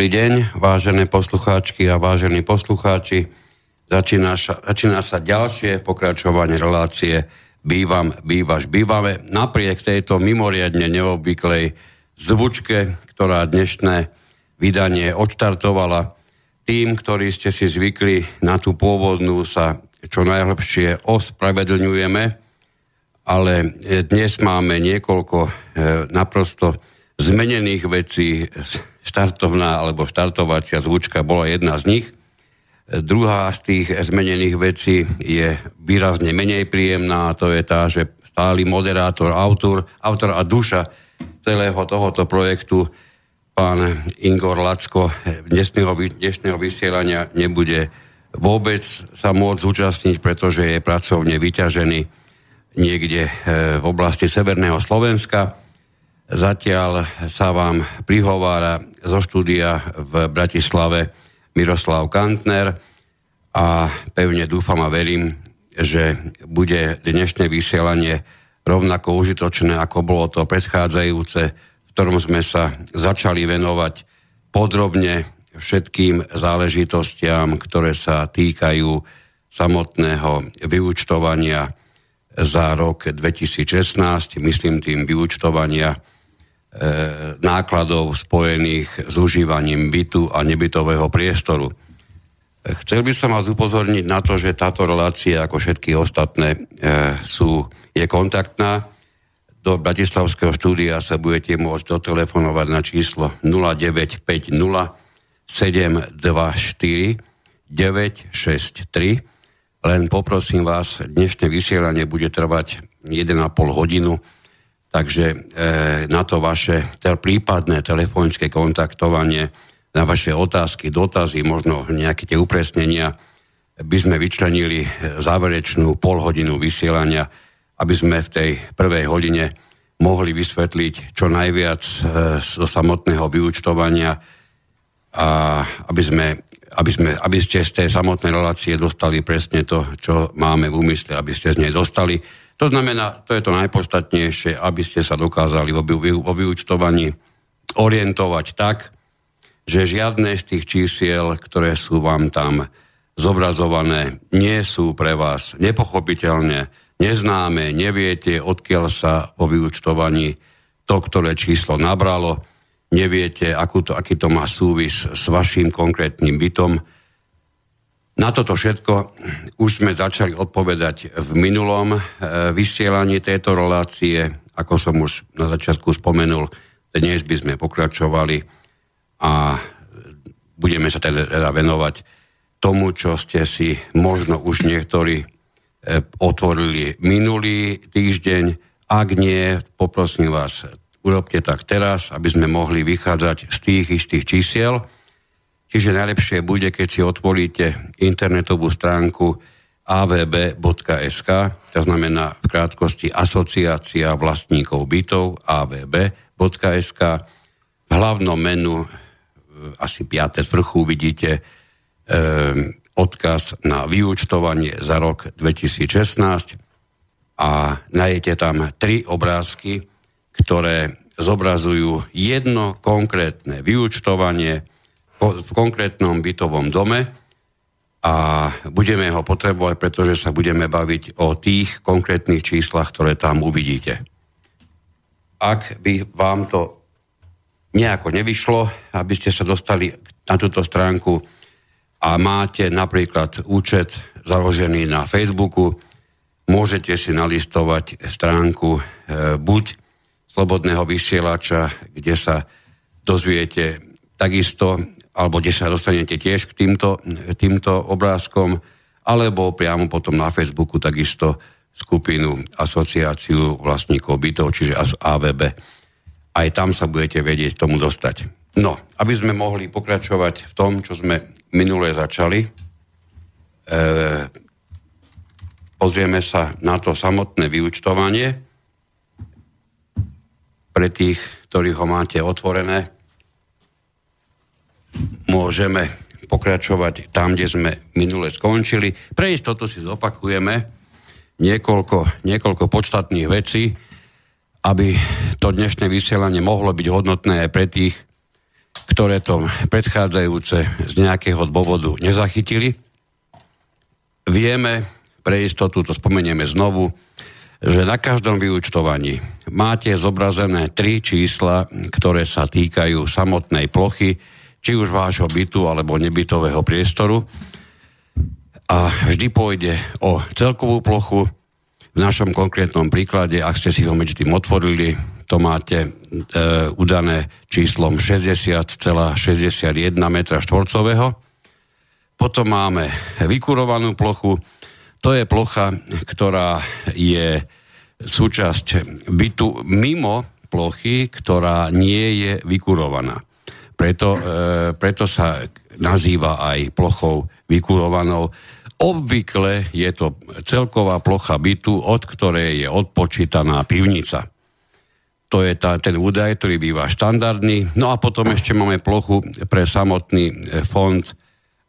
Dobrý deň, vážené poslucháčky a vážení poslucháči. Začína sa, začína sa ďalšie pokračovanie relácie Bývam, bývaš, bývame. Napriek tejto mimoriadne neobvyklej zvučke, ktorá dnešné vydanie odštartovala, tým, ktorí ste si zvykli na tú pôvodnú, sa čo najlepšie ospravedlňujeme, ale dnes máme niekoľko e, naprosto zmenených vecí. Štartovná alebo štartovacia zvučka bola jedna z nich – Druhá z tých zmenených vecí je výrazne menej príjemná a to je tá, že stály moderátor, autor, autor a duša celého tohoto projektu, pán Ingor Lacko, dnešného, dnešného vysielania nebude vôbec sa môcť zúčastniť, pretože je pracovne vyťažený niekde e, v oblasti Severného Slovenska. Zatiaľ sa vám prihovára zo štúdia v Bratislave Miroslav Kantner a pevne dúfam a verím, že bude dnešné vysielanie rovnako užitočné, ako bolo to predchádzajúce, v ktorom sme sa začali venovať podrobne všetkým záležitostiam, ktoré sa týkajú samotného vyučtovania za rok 2016, myslím tým vyučtovania nákladov spojených s užívaním bytu a nebytového priestoru. Chcel by som vás upozorniť na to, že táto relácia, ako všetky ostatné, e, sú, je kontaktná. Do Bratislavského štúdia sa budete môcť dotelefonovať na číslo 0950 724 963. Len poprosím vás, dnešné vysielanie bude trvať 1,5 hodinu Takže e, na to vaše te, prípadné telefonické kontaktovanie, na vaše otázky, dotazy, možno nejaké tie upresnenia, by sme vyčlenili záverečnú polhodinu vysielania, aby sme v tej prvej hodine mohli vysvetliť čo najviac e, zo samotného vyučtovania a aby, sme, aby, sme, aby ste z tej samotnej relácie dostali presne to, čo máme v úmysle, aby ste z nej dostali to znamená, to je to najpodstatnejšie, aby ste sa dokázali vo, vo vyučtovaní orientovať tak, že žiadne z tých čísiel, ktoré sú vám tam zobrazované, nie sú pre vás nepochopiteľné, neznáme, neviete, odkiaľ sa po vyučtovaní to, ktoré číslo nabralo, neviete, akú to, aký to má súvis s vašim konkrétnym bytom, na toto všetko už sme začali odpovedať v minulom e, vysielaní tejto relácie. Ako som už na začiatku spomenul, dnes by sme pokračovali a budeme sa teda, teda venovať tomu, čo ste si možno už niektorí e, otvorili minulý týždeň. Ak nie, poprosím vás, urobte tak teraz, aby sme mohli vychádzať z tých istých čísiel, Čiže najlepšie bude, keď si otvoríte internetovú stránku avb.sk, to znamená v krátkosti Asociácia vlastníkov bytov avb.sk. V hlavnom menu, e, asi 5. z vrchu, vidíte e, odkaz na vyúčtovanie za rok 2016 a nájdete tam tri obrázky, ktoré zobrazujú jedno konkrétne vyúčtovanie v konkrétnom bytovom dome a budeme ho potrebovať, pretože sa budeme baviť o tých konkrétnych číslach, ktoré tam uvidíte. Ak by vám to nejako nevyšlo, aby ste sa dostali na túto stránku a máte napríklad účet založený na Facebooku, môžete si nalistovať stránku e, buď Slobodného vysielača, kde sa dozviete takisto alebo kde sa dostanete tiež k týmto, týmto obrázkom, alebo priamo potom na Facebooku takisto skupinu Asociáciu vlastníkov bytov, čiže AVB. Aj tam sa budete vedieť tomu dostať. No, aby sme mohli pokračovať v tom, čo sme minule začali, e, pozrieme sa na to samotné vyučtovanie. pre tých, ktorí ho máte otvorené, môžeme pokračovať tam, kde sme minule skončili. Pre istotu si zopakujeme niekoľko, niekoľko podstatných vecí, aby to dnešné vysielanie mohlo byť hodnotné aj pre tých, ktoré to predchádzajúce z nejakého dôvodu nezachytili. Vieme, pre istotu to spomenieme znovu, že na každom vyučtovaní máte zobrazené tri čísla, ktoré sa týkajú samotnej plochy, či už vášho bytu alebo nebytového priestoru. A vždy pôjde o celkovú plochu. V našom konkrétnom príklade, ak ste si ho medzi tým otvorili, to máte e, udané číslom 60,61 m štvorcového. Potom máme vykurovanú plochu, to je plocha, ktorá je súčasť bytu mimo plochy, ktorá nie je vykurovaná. Preto, e, preto sa nazýva aj plochou vykurovanou. Obvykle je to celková plocha bytu, od ktorej je odpočítaná pivnica. To je tá, ten údaj, ktorý býva štandardný. No a potom ešte máme plochu pre samotný e, fond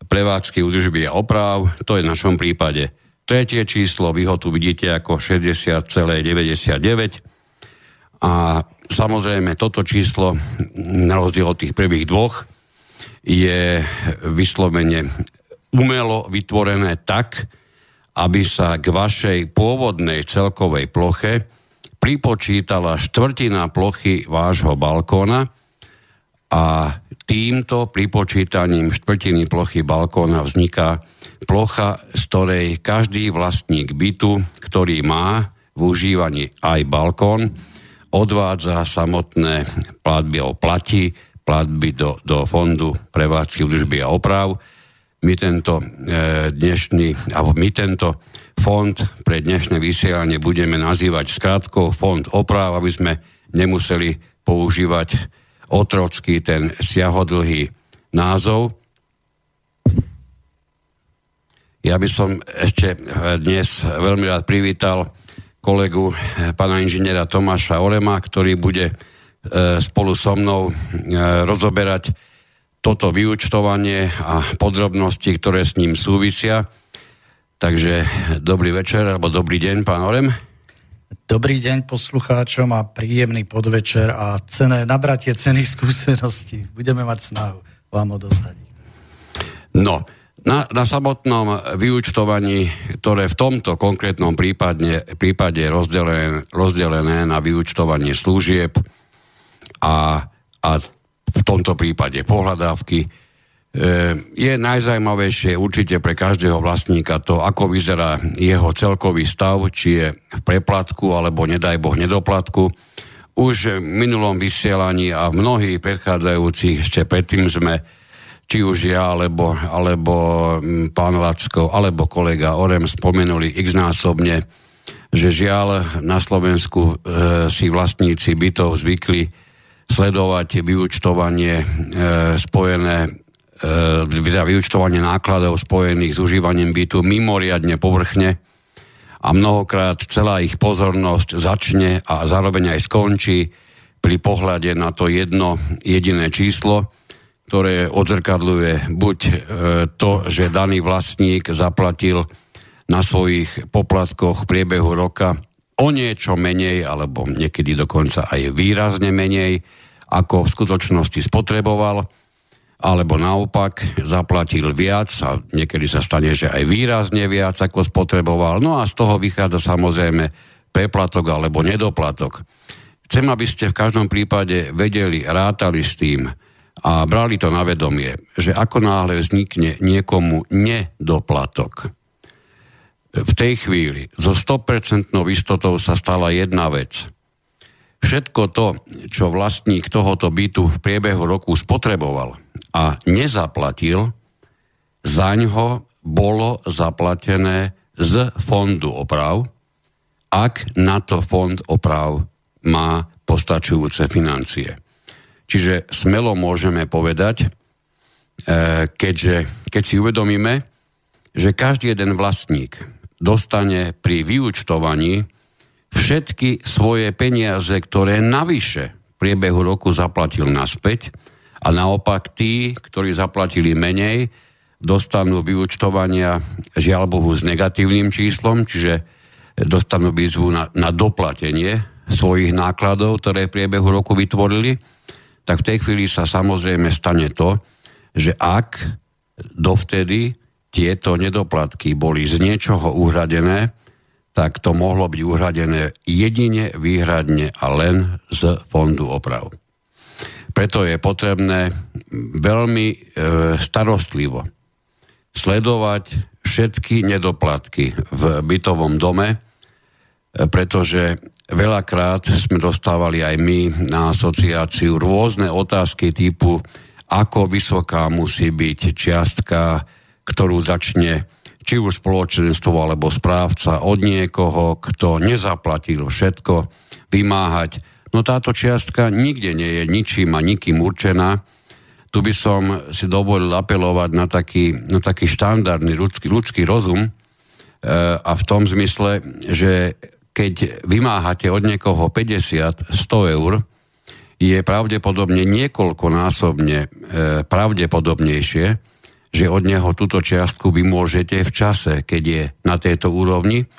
prevádzky údržby a oprav. To je v našom prípade Tretie číslo, vy ho tu vidíte ako 60,99 a samozrejme toto číslo, na rozdiel od tých prvých dvoch, je vyslovene umelo vytvorené tak, aby sa k vašej pôvodnej celkovej ploche pripočítala štvrtina plochy vášho balkóna a týmto pripočítaním štvrtiny plochy balkóna vzniká plocha, z ktorej každý vlastník bytu, ktorý má v užívaní aj balkón, odvádza samotné platby o platí, platby do, do fondu prevádzky údržby a oprav. My tento e, dnešný, alebo my tento fond pre dnešné vysielanie budeme nazývať skratkou fond oprav, aby sme nemuseli používať otrocký ten siahodlhý názov. Ja by som ešte dnes veľmi rád privítal kolegu eh, pána inžiniera Tomáša Orema, ktorý bude eh, spolu so mnou eh, rozoberať toto vyučtovanie a podrobnosti, ktoré s ním súvisia. Takže dobrý večer alebo dobrý deň, pán Orem. Dobrý deň poslucháčom a príjemný podvečer a cené, nabratie cených skúseností. Budeme mať snahu vám odostať. No, na, na samotnom vyučtovaní, ktoré v tomto konkrétnom prípade, prípade rozdelené, rozdelené na vyučtovanie služieb a, a v tomto prípade pohľadávky, e, je najzajímavejšie určite pre každého vlastníka to, ako vyzerá jeho celkový stav, či je v preplatku alebo nedaj Boh nedoplatku. Už v minulom vysielaní a mnohých predchádzajúcich ešte predtým sme či už ja, alebo, alebo mm, pán Lacko, alebo kolega Orem spomenuli x násobne, že žiaľ na Slovensku e, si vlastníci bytov zvykli sledovať vyučtovanie e, spojené e, teda vyučtovanie nákladov spojených s užívaním bytu mimoriadne povrchne a mnohokrát celá ich pozornosť začne a zároveň aj skončí pri pohľade na to jedno jediné číslo, ktoré odzrkadľuje buď e, to, že daný vlastník zaplatil na svojich poplatkoch v priebehu roka o niečo menej, alebo niekedy dokonca aj výrazne menej, ako v skutočnosti spotreboval, alebo naopak zaplatil viac a niekedy sa stane, že aj výrazne viac, ako spotreboval. No a z toho vychádza samozrejme preplatok alebo nedoplatok. Chcem, aby ste v každom prípade vedeli, rátali s tým, a brali to na vedomie, že ako náhle vznikne niekomu nedoplatok, v tej chvíli so 100% istotou sa stala jedna vec. Všetko to, čo vlastník tohoto bytu v priebehu roku spotreboval a nezaplatil, zaňho bolo zaplatené z fondu oprav, ak na to fond oprav má postačujúce financie. Čiže smelo môžeme povedať, e, keďže, keď si uvedomíme, že každý jeden vlastník dostane pri vyučtovaní všetky svoje peniaze, ktoré navyše priebehu roku zaplatil naspäť a naopak tí, ktorí zaplatili menej, dostanú vyučtovania žiaľ Bohu s negatívnym číslom, čiže dostanú výzvu na, na doplatenie svojich nákladov, ktoré v priebehu roku vytvorili, tak v tej chvíli sa samozrejme stane to, že ak dovtedy tieto nedoplatky boli z niečoho uhradené, tak to mohlo byť uhradené jedine, výhradne a len z fondu oprav. Preto je potrebné veľmi e, starostlivo sledovať všetky nedoplatky v bytovom dome, e, pretože veľakrát sme dostávali aj my na asociáciu rôzne otázky typu, ako vysoká musí byť čiastka, ktorú začne či už spoločenstvo alebo správca od niekoho, kto nezaplatil všetko, vymáhať. No táto čiastka nikde nie je ničím a nikým určená. Tu by som si dovolil apelovať na taký, na taký štandardný ľudský, ľudský rozum e, a v tom zmysle, že keď vymáhate od niekoho 50, 100 eur, je pravdepodobne niekoľkonásobne e, pravdepodobnejšie, že od neho túto čiastku vy môžete v čase, keď je na tejto úrovni,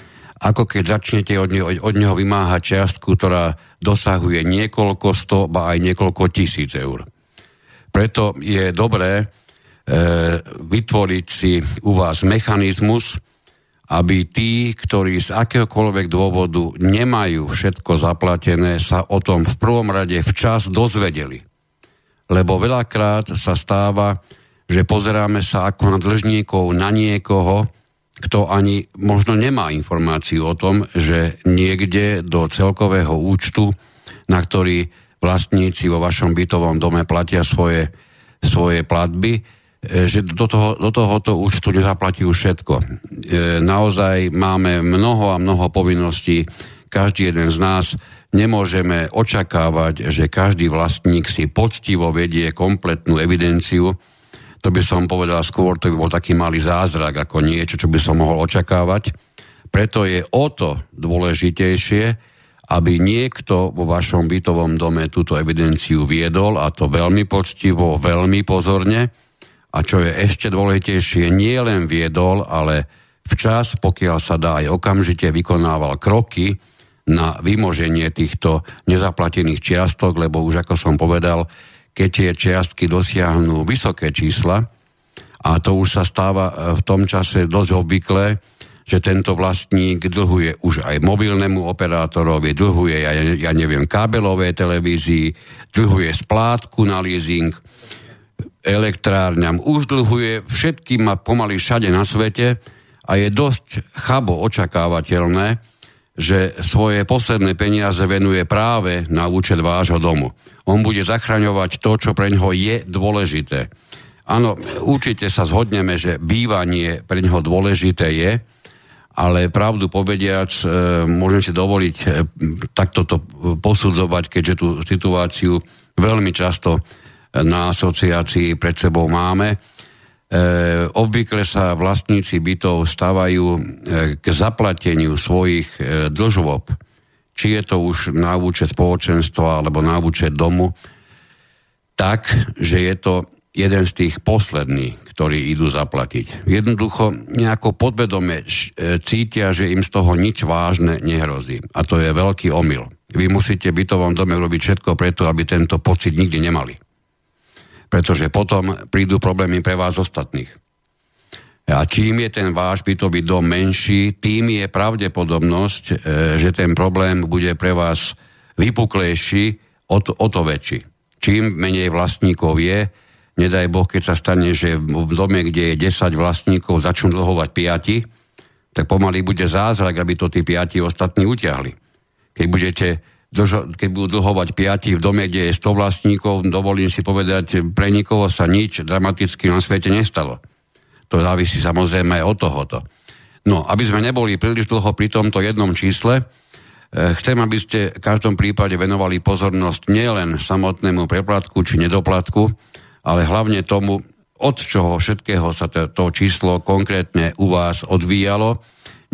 ako keď začnete od neho, od neho vymáhať čiastku, ktorá dosahuje niekoľko sto, ba aj niekoľko tisíc eur. Preto je dobré e, vytvoriť si u vás mechanizmus, aby tí, ktorí z akéhokoľvek dôvodu nemajú všetko zaplatené, sa o tom v prvom rade včas dozvedeli. Lebo veľakrát sa stáva, že pozeráme sa ako na dlžníkov na niekoho, kto ani možno nemá informáciu o tom, že niekde do celkového účtu, na ktorý vlastníci vo vašom bytovom dome platia svoje, svoje platby, že do, toho, do tohoto účtu nezaplatí už všetko. E, naozaj máme mnoho a mnoho povinností, každý jeden z nás nemôžeme očakávať, že každý vlastník si poctivo vedie kompletnú evidenciu to by som povedal skôr, to by bol taký malý zázrak, ako niečo, čo by som mohol očakávať. Preto je o to dôležitejšie, aby niekto vo vašom bytovom dome túto evidenciu viedol, a to veľmi poctivo, veľmi pozorne. A čo je ešte dôležitejšie, nie len viedol, ale včas, pokiaľ sa dá aj okamžite vykonával kroky na vymoženie týchto nezaplatených čiastok, lebo už ako som povedal, keď tie čiastky dosiahnu vysoké čísla, a to už sa stáva e, v tom čase dosť obvyklé, že tento vlastník dlhuje už aj mobilnému operátorovi, dlhuje, ja, ja neviem, kábelovej televízii, dlhuje splátku na leasing, elektrárňam, už dlhuje všetkým a pomaly všade na svete a je dosť chabo očakávateľné, že svoje posledné peniaze venuje práve na účet vášho domu. On bude zachraňovať to, čo pre ňoho je dôležité. Áno, určite sa zhodneme, že bývanie pre ňoho dôležité je, ale pravdu povediac, e, môžem si dovoliť e, takto to posudzovať, keďže tú situáciu veľmi často na asociácii pred sebou máme E, obvykle sa vlastníci bytov stávajú e, k zaplateniu svojich e, dlžôb, či je to už na účet spoločenstva alebo na účet domu, tak, že je to jeden z tých posledných, ktorí idú zaplatiť. Jednoducho nejako podvedome cítia, že im z toho nič vážne nehrozí. A to je veľký omyl. Vy musíte v bytovom dome robiť všetko preto, aby tento pocit nikdy nemali pretože potom prídu problémy pre vás ostatných. A čím je ten váš bytový dom menší, tým je pravdepodobnosť, e, že ten problém bude pre vás vypuklejší, o to, o to väčší. Čím menej vlastníkov je, nedaj Boh, keď sa stane, že v dome, kde je 10 vlastníkov, začnú dlhovať 5, tak pomaly bude zázrak, aby to tí 5 ostatní utiahli. Keď budete keď budú dlhovať piati v dome, kde je 100 vlastníkov, dovolím si povedať, pre nikoho sa nič dramaticky na svete nestalo. To závisí samozrejme aj od tohoto. No, aby sme neboli príliš dlho pri tomto jednom čísle, eh, chcem, aby ste v každom prípade venovali pozornosť nielen samotnému preplatku či nedoplatku, ale hlavne tomu, od čoho všetkého sa to, to číslo konkrétne u vás odvíjalo.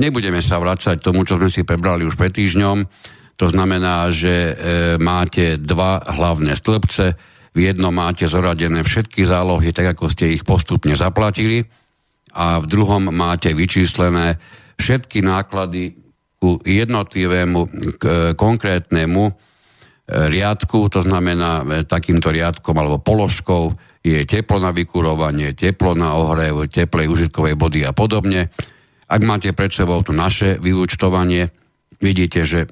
Nebudeme sa vrácať tomu, čo sme si prebrali už pred týždňom, To znamená, že e, máte dva hlavné stĺpce, v jednom máte zoradené všetky zálohy, tak ako ste ich postupne zaplatili a v druhom máte vyčíslené všetky náklady ku jednotlivému k, konkrétnemu e, riadku, to znamená e, takýmto riadkom alebo položkou je teplo na vykurovanie, teplo na ohrev, teplej užitkovej body a podobne. Ak máte pred sebou to naše vyúčtovanie, vidíte, že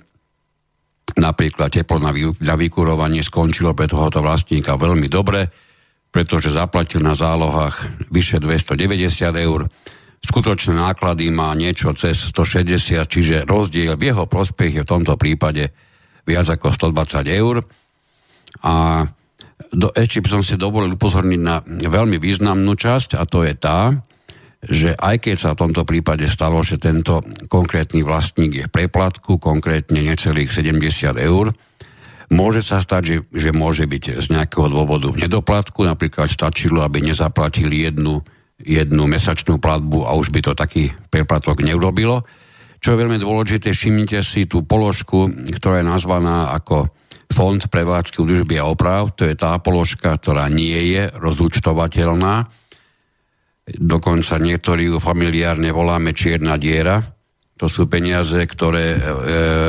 napríklad teplo na, vy, na vykurovanie skončilo pre tohoto vlastníka veľmi dobre, pretože zaplatil na zálohách vyše 290 eur skutočné náklady má niečo cez 160, čiže rozdiel v jeho prospech je v tomto prípade viac ako 120 eur. A do, ešte by som si dovolil upozorniť na veľmi významnú časť a to je tá, že aj keď sa v tomto prípade stalo, že tento konkrétny vlastník je v preplatku, konkrétne necelých 70 eur, môže sa stať, že, že môže byť z nejakého dôvodu v nedoplatku, napríklad stačilo, aby nezaplatili jednu jednu mesačnú platbu a už by to taký preplatok neurobilo. Čo je veľmi dôležité, všimnite si tú položku, ktorá je nazvaná ako Fond prevádzky údržby a oprav. To je tá položka, ktorá nie je rozúčtovateľná. Dokonca niektorí ju familiárne voláme čierna diera. To sú peniaze, ktoré e,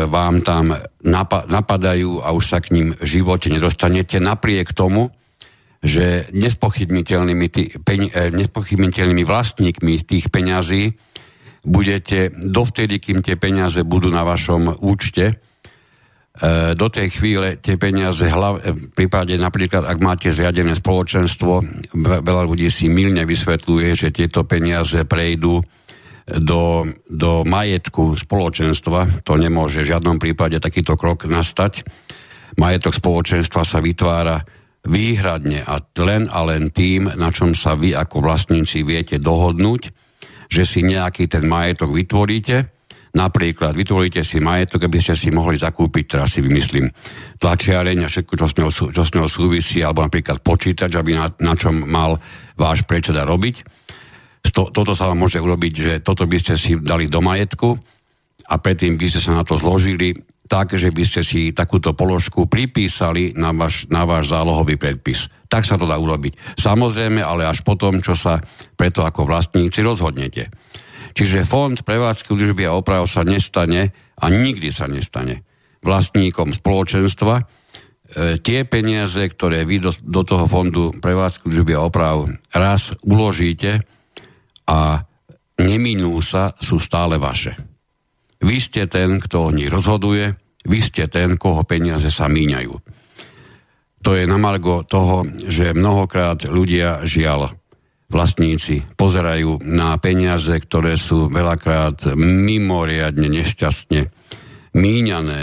vám tam napadajú a už sa k ním v živote nedostanete. Napriek tomu, že nespochybniteľnými, tý, peň, e, nespochybniteľnými vlastníkmi tých peňazí budete dovtedy, kým tie peniaze budú na vašom účte. E, do tej chvíle tie peniaze, hlav, e, v prípade napríklad, ak máte zriadené spoločenstvo, veľa ľudí si milne vysvetľuje, že tieto peniaze prejdú do, do majetku spoločenstva. To nemôže v žiadnom prípade takýto krok nastať. Majetok spoločenstva sa vytvára výhradne a len a len tým, na čom sa vy ako vlastníci viete dohodnúť, že si nejaký ten majetok vytvoríte, Napríklad vytvoríte si majetok, aby ste si mohli zakúpiť, teraz si vymyslím, tlačiareň a všetko, čo s ňou, čo s ňou súvisí, alebo napríklad počítač, aby na, na čom mal váš predseda robiť. To, toto sa vám môže urobiť, že toto by ste si dali do majetku a predtým by ste sa na to zložili tak, že by ste si takúto položku pripísali na váš, na váš zálohový predpis. Tak sa to dá urobiť. Samozrejme, ale až potom, čo sa preto ako vlastníci rozhodnete. Čiže fond prevádzky údržby a oprav sa nestane a nikdy sa nestane vlastníkom spoločenstva. E, tie peniaze, ktoré vy do, do toho fondu prevádzky údržby a oprav raz uložíte a neminú sa, sú stále vaše. Vy ste ten, kto o nich rozhoduje, vy ste ten, koho peniaze sa míňajú. To je na margo toho, že mnohokrát ľudia žiaľ vlastníci pozerajú na peniaze, ktoré sú veľakrát mimoriadne nešťastne míňané,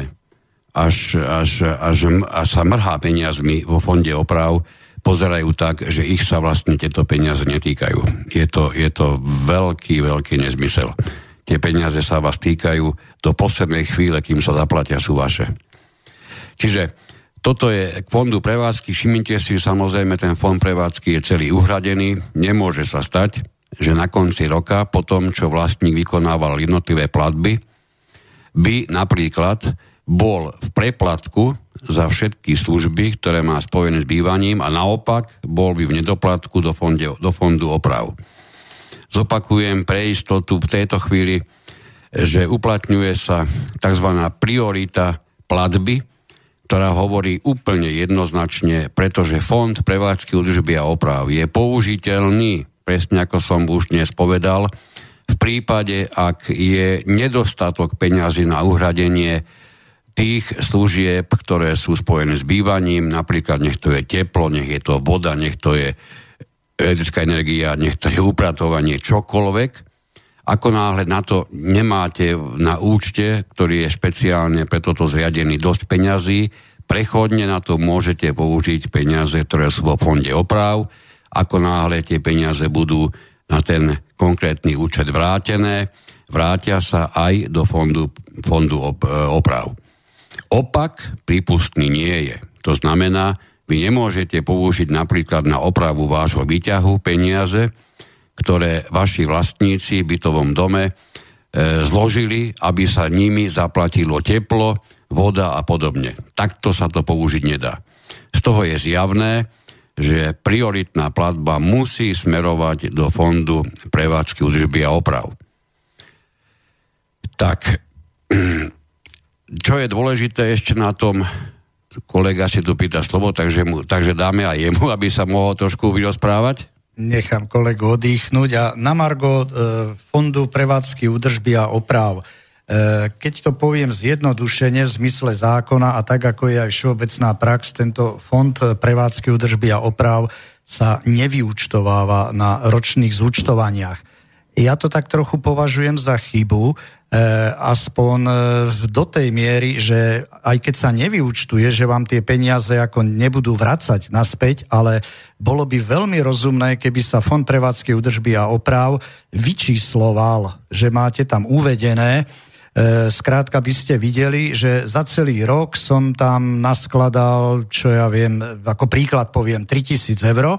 až, až, až, až sa mrhá peniazmi vo fonde oprav, pozerajú tak, že ich sa vlastne tieto peniaze netýkajú. Je to, je to veľký, veľký nezmysel tie peniaze sa vás týkajú do poslednej chvíle, kým sa zaplatia, sú vaše. Čiže toto je k fondu prevádzky. Všimnite si, samozrejme, ten fond prevádzky je celý uhradený. Nemôže sa stať, že na konci roka, po tom, čo vlastník vykonával jednotlivé platby, by napríklad bol v preplatku za všetky služby, ktoré má spojené s bývaním a naopak bol by v nedoplatku do, fonde, do fondu oprav. Zopakujem pre istotu v tejto chvíli, že uplatňuje sa tzv. priorita platby, ktorá hovorí úplne jednoznačne, pretože fond prevádzky údržby a oprav je použiteľný, presne ako som už dnes povedal, v prípade, ak je nedostatok peňazí na uhradenie tých služieb, ktoré sú spojené s bývaním, napríklad nech to je teplo, nech je to voda, nech to je elektrická energia, nech to je upratovanie, čokoľvek, ako náhle na to nemáte na účte, ktorý je špeciálne pre toto zriadený dosť peňazí, prechodne na to môžete použiť peniaze, ktoré sú vo fonde oprav. Ako náhle tie peniaze budú na ten konkrétny účet vrátené, vrátia sa aj do fondu, fondu e, oprav. Opak prípustný nie je. To znamená, vy nemôžete použiť napríklad na opravu vášho výťahu peniaze, ktoré vaši vlastníci v bytovom dome e, zložili, aby sa nimi zaplatilo teplo, voda a podobne. Takto sa to použiť nedá. Z toho je zjavné, že prioritná platba musí smerovať do fondu prevádzky údržby a oprav. Tak, čo je dôležité ešte na tom, kolega si tu pýta slovo, takže, mu, takže dáme aj jemu, aby sa mohol trošku vyrozprávať nechám kolegu oddychnúť. A na Margo e, Fondu prevádzky údržby a oprav, e, keď to poviem zjednodušene v zmysle zákona a tak, ako je aj všeobecná prax, tento Fond prevádzky údržby a oprav sa nevyúčtováva na ročných zúčtovaniach. Ja to tak trochu považujem za chybu, aspoň e, do tej miery, že aj keď sa nevyučtuje, že vám tie peniaze ako nebudú vracať naspäť, ale bolo by veľmi rozumné, keby sa Fond prevádzky údržby a oprav vyčísloval, že máte tam uvedené, e, Skrátka by ste videli, že za celý rok som tam naskladal, čo ja viem, ako príklad poviem, 3000 eur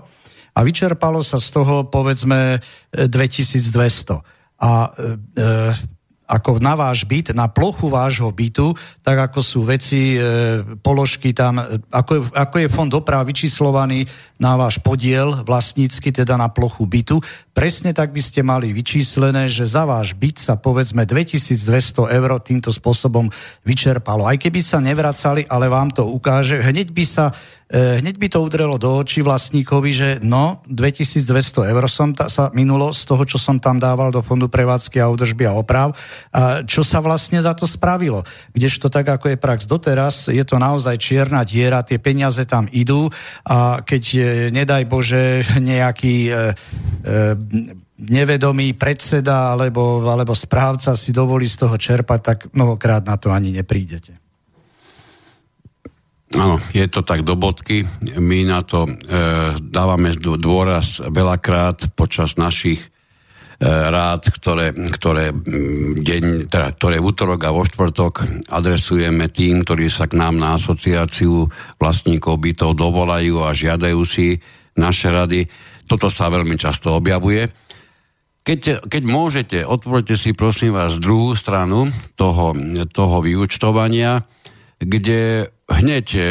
a vyčerpalo sa z toho povedzme 2200. A e, ako na váš byt, na plochu vášho bytu, tak ako sú veci, e, položky tam, e, ako, ako je fond doprav vyčíslovaný na váš podiel vlastnícky, teda na plochu bytu, presne tak by ste mali vyčíslené, že za váš byt sa povedzme 2200 eur týmto spôsobom vyčerpalo. Aj keby sa nevracali, ale vám to ukáže, hneď by sa hneď by to udrelo do očí vlastníkovi, že no, 2200 eur som ta, sa minulo z toho, čo som tam dával do fondu prevádzky a údržby a oprav. A čo sa vlastne za to spravilo? Kdežto tak, ako je prax doteraz, je to naozaj čierna diera, tie peniaze tam idú a keď, e, nedaj Bože, nejaký e, e, nevedomý predseda alebo, alebo správca si dovolí z toho čerpať, tak mnohokrát na to ani neprídete. Áno, je to tak do bodky. My na to e, dávame dôraz veľakrát počas našich e, rád, ktoré, ktoré, deň, teda, ktoré v útorok a vo štvrtok adresujeme tým, ktorí sa k nám na asociáciu vlastníkov bytov dovolajú a žiadajú si naše rady. Toto sa veľmi často objavuje. Keď, keď môžete, otvorte si prosím vás druhú stranu toho, toho vyučtovania, kde hneď e,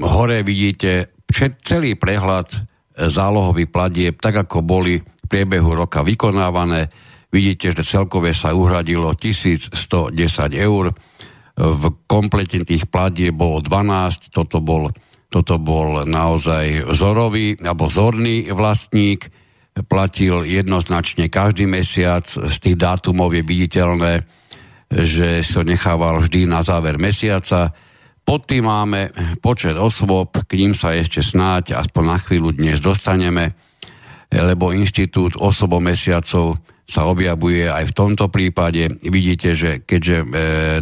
hore vidíte celý prehľad e, zálohový platieb, tak ako boli v priebehu roka vykonávané. Vidíte, že celkové sa uhradilo 1110 eur. V komplete tých platieb bolo 12, toto bol, toto bol naozaj vzorový alebo vzorný vlastník. Platil jednoznačne každý mesiac, z tých dátumov je viditeľné, že sa nechával vždy na záver mesiaca pod tým máme počet osôb, k ním sa ešte snáď aspoň na chvíľu dnes dostaneme, lebo inštitút osobom mesiacov sa objavuje aj v tomto prípade. Vidíte, že keďže e,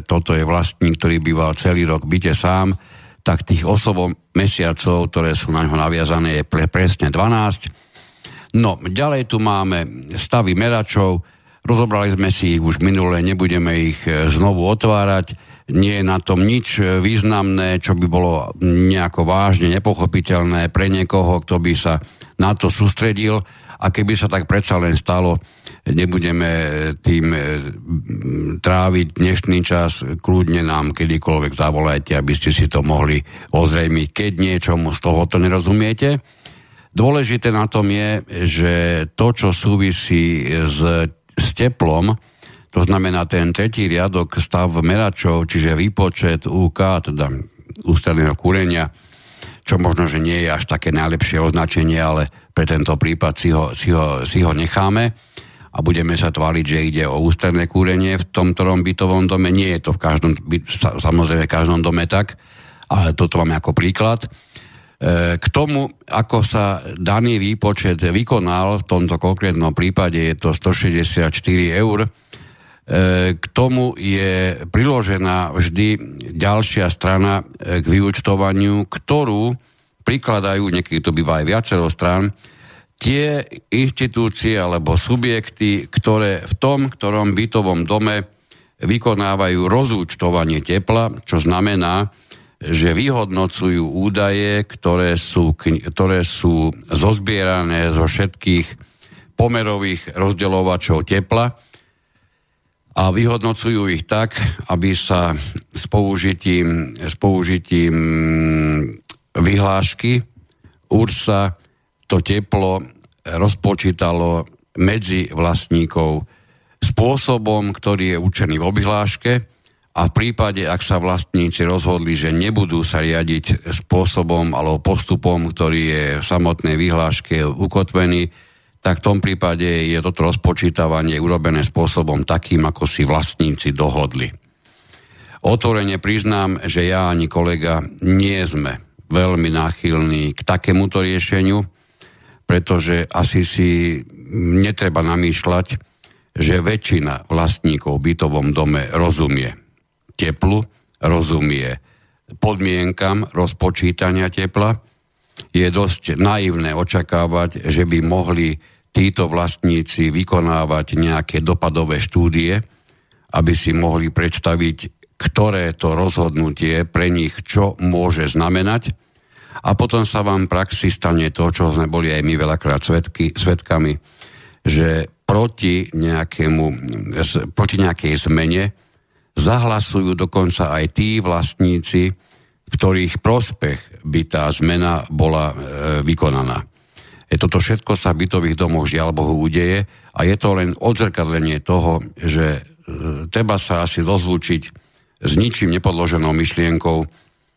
toto je vlastník, ktorý býval celý rok byte sám, tak tých osobom mesiacov, ktoré sú na ňo naviazané, je pre, presne 12. No, ďalej tu máme stavy meračov, rozobrali sme si ich už minule, nebudeme ich e, znovu otvárať nie je na tom nič významné, čo by bolo nejako vážne nepochopiteľné pre niekoho, kto by sa na to sústredil a keby sa tak predsa len stalo, nebudeme tým e, tráviť dnešný čas, kľudne nám kedykoľvek zavolajte, aby ste si to mohli ozrejmiť, keď niečomu z tohoto nerozumiete. Dôležité na tom je, že to, čo súvisí s, s teplom, to znamená ten tretí riadok stav meračov, čiže výpočet UK, teda ústredného kúrenia, čo možno, že nie je až také najlepšie označenie, ale pre tento prípad si ho, si ho, si ho necháme a budeme sa tváriť, že ide o ústredné kúrenie v tom ktorom bytovom dome. Nie je to v každom, samozrejme v každom dome tak, ale toto máme ako príklad. E, k tomu, ako sa daný výpočet vykonal, v tomto konkrétnom prípade je to 164 eur, k tomu je priložená vždy ďalšia strana e, k vyučtovaniu, ktorú prikladajú, niekedy to býva aj viacero stran, tie inštitúcie alebo subjekty, ktoré v tom, ktorom bytovom dome vykonávajú rozúčtovanie tepla, čo znamená, že vyhodnocujú údaje, ktoré sú, ktoré sú zozbierané zo všetkých pomerových rozdeľovačov tepla a vyhodnocujú ich tak, aby sa s použitím, s použitím vyhlášky URSA to teplo rozpočítalo medzi vlastníkov spôsobom, ktorý je určený v obvyhláške a v prípade, ak sa vlastníci rozhodli, že nebudú sa riadiť spôsobom alebo postupom, ktorý je v samotnej vyhláške ukotvený, tak v tom prípade je toto rozpočítavanie urobené spôsobom takým, ako si vlastníci dohodli. Otvorene priznám, že ja ani kolega nie sme veľmi náchylní k takémuto riešeniu, pretože asi si netreba namýšľať, že väčšina vlastníkov v bytovom dome rozumie teplu, rozumie podmienkam rozpočítania tepla. Je dosť naivné očakávať, že by mohli títo vlastníci vykonávať nejaké dopadové štúdie, aby si mohli predstaviť, ktoré to rozhodnutie pre nich čo môže znamenať. A potom sa vám v praxi stane to, čo sme boli aj my veľakrát svetky, svetkami, že proti, nejakému, proti nejakej zmene zahlasujú dokonca aj tí vlastníci, v ktorých prospech by tá zmena bola e, vykonaná. E toto všetko sa v bytových domoch žiaľ Bohu udeje a je to len odzrkadlenie toho, že e, treba sa asi rozlúčiť s ničím nepodloženou myšlienkou,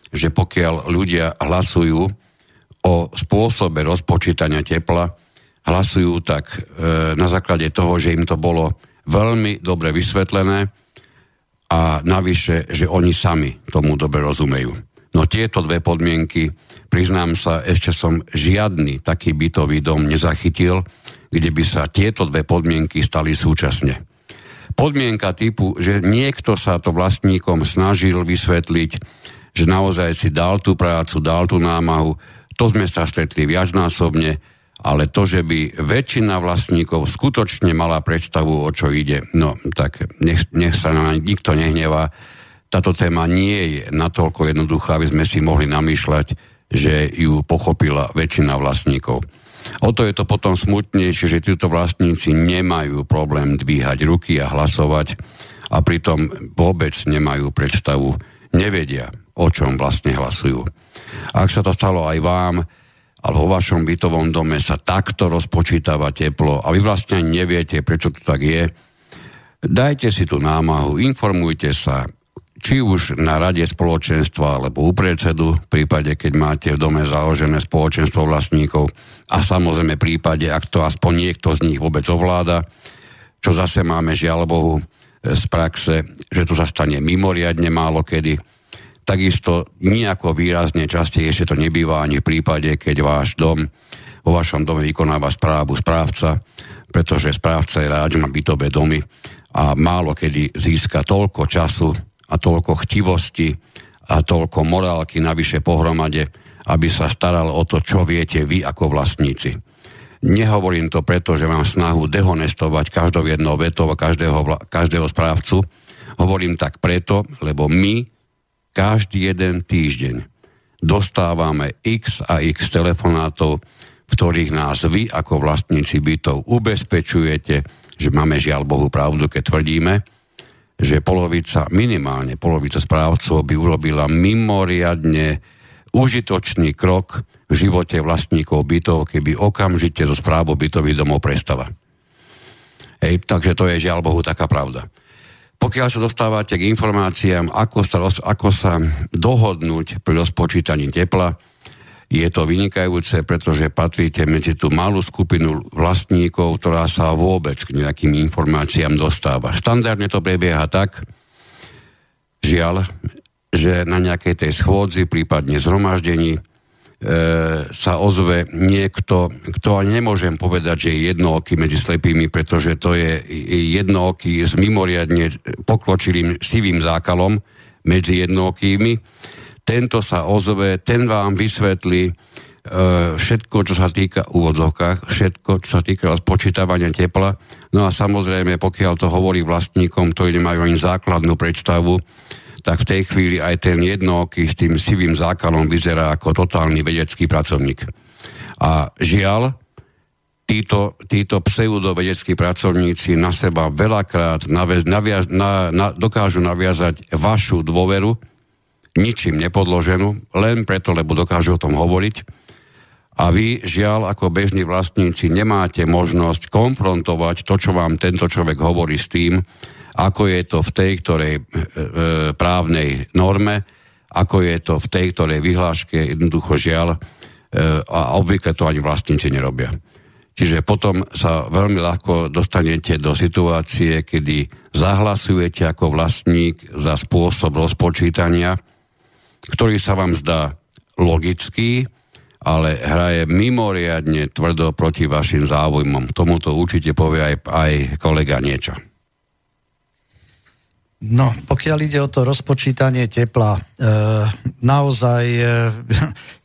že pokiaľ ľudia hlasujú o spôsobe rozpočítania tepla, hlasujú tak e, na základe toho, že im to bolo veľmi dobre vysvetlené a navyše, že oni sami tomu dobre rozumejú. No tieto dve podmienky Priznám sa, ešte som žiadny taký bytový dom nezachytil, kde by sa tieto dve podmienky stali súčasne. Podmienka typu, že niekto sa to vlastníkom snažil vysvetliť, že naozaj si dal tú prácu, dal tú námahu, to sme sa stretli viacnásobne, ale to, že by väčšina vlastníkov skutočne mala predstavu, o čo ide, no tak nech, nech sa na nikto nehnevá. Táto téma nie je natoľko jednoduchá, aby sme si mohli namýšľať, že ju pochopila väčšina vlastníkov. O to je to potom smutnejšie, že títo vlastníci nemajú problém dvíhať ruky a hlasovať a pritom vôbec nemajú predstavu, nevedia, o čom vlastne hlasujú. Ak sa to stalo aj vám, alebo vo vašom bytovom dome sa takto rozpočítava teplo a vy vlastne neviete, prečo to tak je, dajte si tú námahu, informujte sa, či už na rade spoločenstva alebo u predsedu, v prípade, keď máte v dome založené spoločenstvo vlastníkov a samozrejme v prípade, ak to aspoň niekto z nich vôbec ovláda, čo zase máme žiaľ Bohu z praxe, že to sa stane mimoriadne málo kedy. Takisto nejako výrazne častejšie to nebýva ani v prípade, keď váš dom, vo vašom dome vykonáva správu správca, pretože správca je rád, že má bytové domy a málo kedy získa toľko času a toľko chtivosti a toľko morálky navyše pohromade, aby sa staral o to, čo viete vy ako vlastníci. Nehovorím to preto, že mám snahu dehonestovať každou jednou vetou a každého, každého správcu. Hovorím tak preto, lebo my každý jeden týždeň dostávame x a x telefonátov, v ktorých nás vy ako vlastníci bytov ubezpečujete, že máme žiaľ Bohu pravdu, keď tvrdíme, že polovica, minimálne polovica správcov by urobila mimoriadne užitočný krok v živote vlastníkov bytov, keby okamžite zo správou bytových domov prestala. Hej, takže to je žiaľ Bohu taká pravda. Pokiaľ sa dostávate k informáciám, ako sa, ako sa dohodnúť pri rozpočítaní tepla, je to vynikajúce, pretože patríte medzi tú malú skupinu vlastníkov, ktorá sa vôbec k nejakým informáciám dostáva. Štandardne to prebieha tak, žiaľ, že na nejakej tej schôdzi, prípadne zhromaždení, e, sa ozve niekto, kto ani nemôžem povedať, že je jednooký medzi slepými, pretože to je jednooký s mimoriadne pokročilým sivým zákalom medzi jednookými tento sa ozve, ten vám vysvetlí e, všetko, čo sa týka úvodzovkách, všetko, čo sa týka spočítavania tepla. No a samozrejme, pokiaľ to hovorí vlastníkom, ktorí nemajú ani základnú predstavu, tak v tej chvíli aj ten jednooký s tým sivým zákalom vyzerá ako totálny vedecký pracovník. A žiaľ, títo, títo pseudovedeckí pracovníci na seba veľakrát naviaz, naviaz, na, na, dokážu naviazať vašu dôveru, ničím nepodloženú, len preto, lebo dokážu o tom hovoriť. A vy, žiaľ, ako bežní vlastníci, nemáte možnosť konfrontovať to, čo vám tento človek hovorí s tým, ako je to v tej ktorej e, e, právnej norme, ako je to v tej ktorej vyhláške, jednoducho žiaľ, e, a obvykle to ani vlastníci nerobia. Čiže potom sa veľmi ľahko dostanete do situácie, kedy zahlasujete ako vlastník za spôsob rozpočítania, ktorý sa vám zdá logický, ale hraje mimoriadne tvrdo proti vašim záujmom. Tomuto určite povie aj, aj kolega niečo. No, pokiaľ ide o to rozpočítanie tepla, e, naozaj e,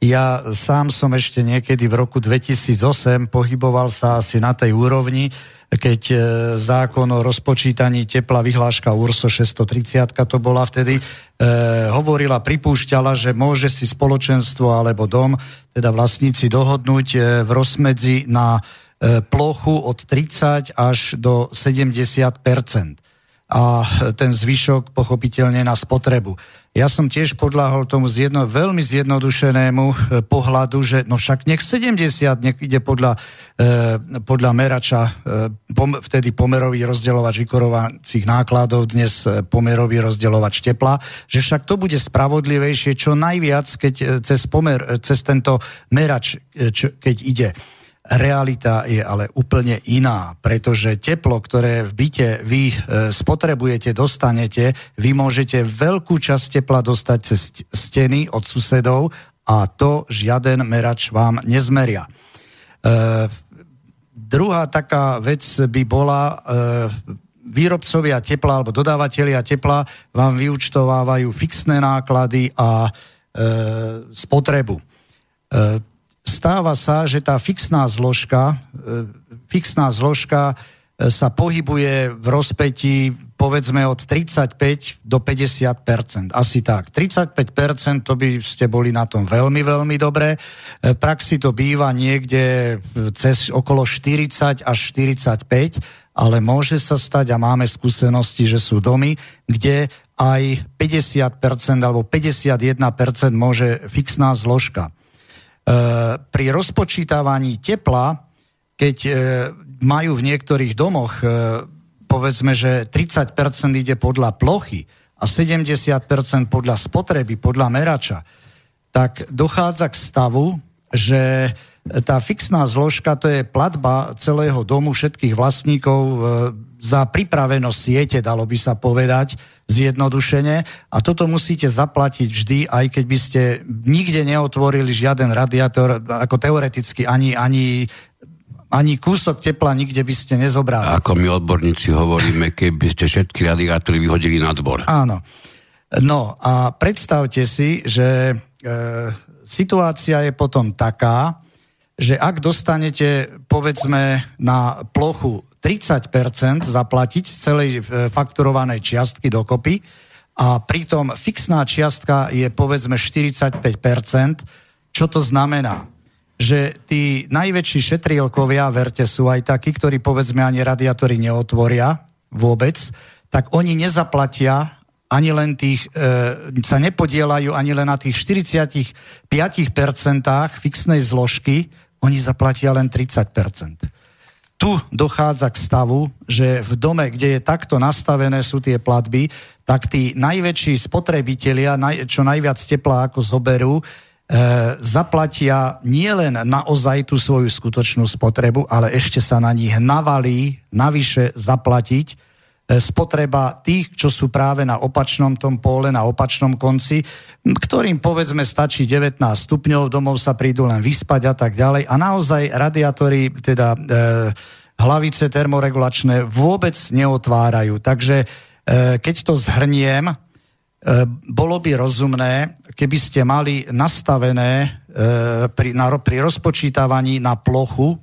ja sám som ešte niekedy v roku 2008 pohyboval sa asi na tej úrovni, keď e, zákon o rozpočítaní tepla vyhláška URSO 630 to bola vtedy, e, hovorila, pripúšťala, že môže si spoločenstvo alebo dom, teda vlastníci dohodnúť e, v rozmedzi na e, plochu od 30 až do 70 a ten zvyšok pochopiteľne na spotrebu. Ja som tiež podľahol tomu zjedno, veľmi zjednodušenému e, pohľadu, že no však nech 70 nech ide podľa, e, podľa merača, e, pom, vtedy pomerový rozdeľovač vykorovacích nákladov, dnes e, pomerový rozdeľovač tepla, že však to bude spravodlivejšie čo najviac, keď e, cez, pomer, cez tento merač, keď ide. Realita je ale úplne iná, pretože teplo, ktoré v byte vy e, spotrebujete, dostanete, vy môžete veľkú časť tepla dostať cez steny od susedov a to žiaden merač vám nezmeria. E, druhá taká vec by bola, e, výrobcovia tepla alebo dodávateľia tepla vám vyučtovávajú fixné náklady a e, spotrebu. E, stáva sa, že tá fixná zložka, e, fixná zložka e, sa pohybuje v rozpetí povedzme od 35 do 50 Asi tak. 35% to by ste boli na tom veľmi, veľmi dobre. E, praxi to býva niekde cez okolo 40 až 45, ale môže sa stať a máme skúsenosti, že sú domy, kde aj 50% alebo 51% môže fixná zložka. E, pri rozpočítavaní tepla, keď e, majú v niektorých domoch, e, povedzme, že 30% ide podľa plochy a 70% podľa spotreby, podľa merača, tak dochádza k stavu, že tá fixná zložka to je platba celého domu všetkých vlastníkov za pripravenosť siete, dalo by sa povedať, zjednodušene. A toto musíte zaplatiť vždy, aj keď by ste nikde neotvorili žiaden radiátor, ako teoreticky ani, ani ani kúsok tepla nikde by ste nezobrali. Ako my odborníci hovoríme, keby ste všetky radiátory vyhodili na dvor. Áno. No a predstavte si, že e, situácia je potom taká, že ak dostanete povedzme na plochu 30% zaplatiť z celej e, fakturovanej čiastky dokopy a pritom fixná čiastka je povedzme 45%. Čo to znamená? Že tí najväčší šetrielkovia, verte, sú aj takí, ktorí povedzme ani radiátory neotvoria vôbec, tak oni nezaplatia ani len tých, e, sa nepodielajú ani len na tých 45% fixnej zložky, oni zaplatia len 30% tu dochádza k stavu, že v dome, kde je takto nastavené sú tie platby, tak tí najväčší spotrebitelia, čo najviac tepla ako zoberú, e, zaplatia nielen naozaj tú svoju skutočnú spotrebu, ale ešte sa na nich navalí navyše zaplatiť spotreba tých, čo sú práve na opačnom tom pole, na opačnom konci, ktorým povedzme stačí 19 stupňov, domov sa prídu len vyspať a tak ďalej. A naozaj radiátory, teda e, hlavice termoregulačné vôbec neotvárajú. Takže e, keď to zhrniem, e, bolo by rozumné, keby ste mali nastavené e, pri, na, pri rozpočítavaní na plochu e,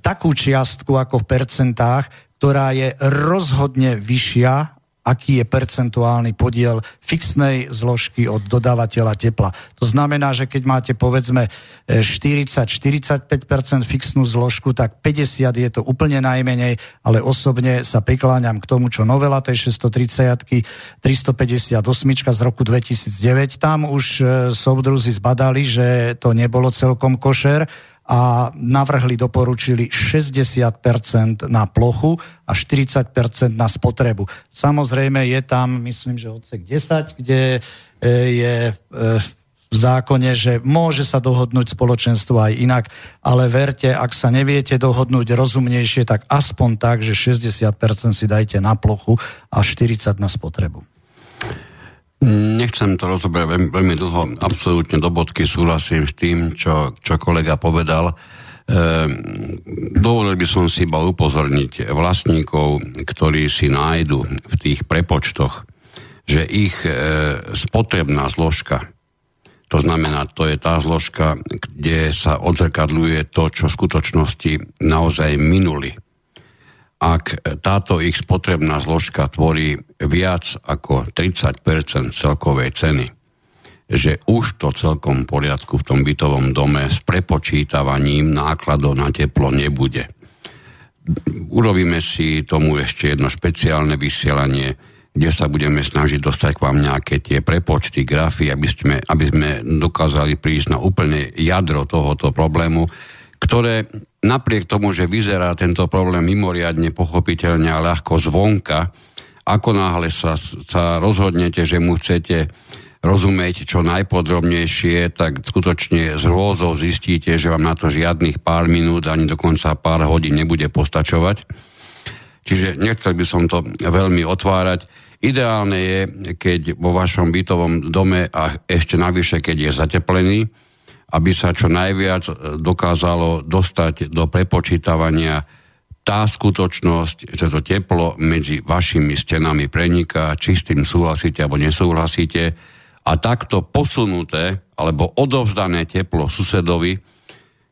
takú čiastku ako v percentách, ktorá je rozhodne vyššia aký je percentuálny podiel fixnej zložky od dodávateľa tepla. To znamená, že keď máte povedzme 40-45% fixnú zložku, tak 50 je to úplne najmenej, ale osobne sa prikláňam k tomu, čo novela tej 630 358 z roku 2009, tam už e, soudruzi zbadali, že to nebolo celkom košer a navrhli, doporučili 60% na plochu a 40% na spotrebu. Samozrejme je tam, myslím, že odsek 10, kde e, je e, v zákone, že môže sa dohodnúť spoločenstvo aj inak, ale verte, ak sa neviete dohodnúť rozumnejšie, tak aspoň tak, že 60% si dajte na plochu a 40% na spotrebu. Nechcem to rozoberať veľmi, veľmi dlho, absolútne do bodky súhlasím s tým, čo, čo kolega povedal. E, dovolil by som si iba upozorniť vlastníkov, ktorí si nájdu v tých prepočtoch, že ich e, spotrebná zložka, to znamená, to je tá zložka, kde sa odzrkadľuje to, čo v skutočnosti naozaj minuli ak táto ich spotrebná zložka tvorí viac ako 30% celkovej ceny, že už to celkom poriadku v tom bytovom dome s prepočítavaním nákladov na teplo nebude. Urobíme si tomu ešte jedno špeciálne vysielanie, kde sa budeme snažiť dostať k vám nejaké tie prepočty, grafy, aby sme, aby sme dokázali prísť na úplne jadro tohoto problému, ktoré napriek tomu, že vyzerá tento problém mimoriadne pochopiteľne a ľahko zvonka, ako náhle sa, sa rozhodnete, že mu chcete rozumieť čo najpodrobnejšie, tak skutočne z rôzou zistíte, že vám na to žiadnych pár minút ani dokonca pár hodín nebude postačovať. Čiže nechcel by som to veľmi otvárať. Ideálne je, keď vo vašom bytovom dome a ešte navyše, keď je zateplený, aby sa čo najviac e, dokázalo dostať do prepočítavania tá skutočnosť, že to teplo medzi vašimi stenami preniká, či s tým súhlasíte alebo nesúhlasíte a takto posunuté alebo odovzdané teplo susedovi,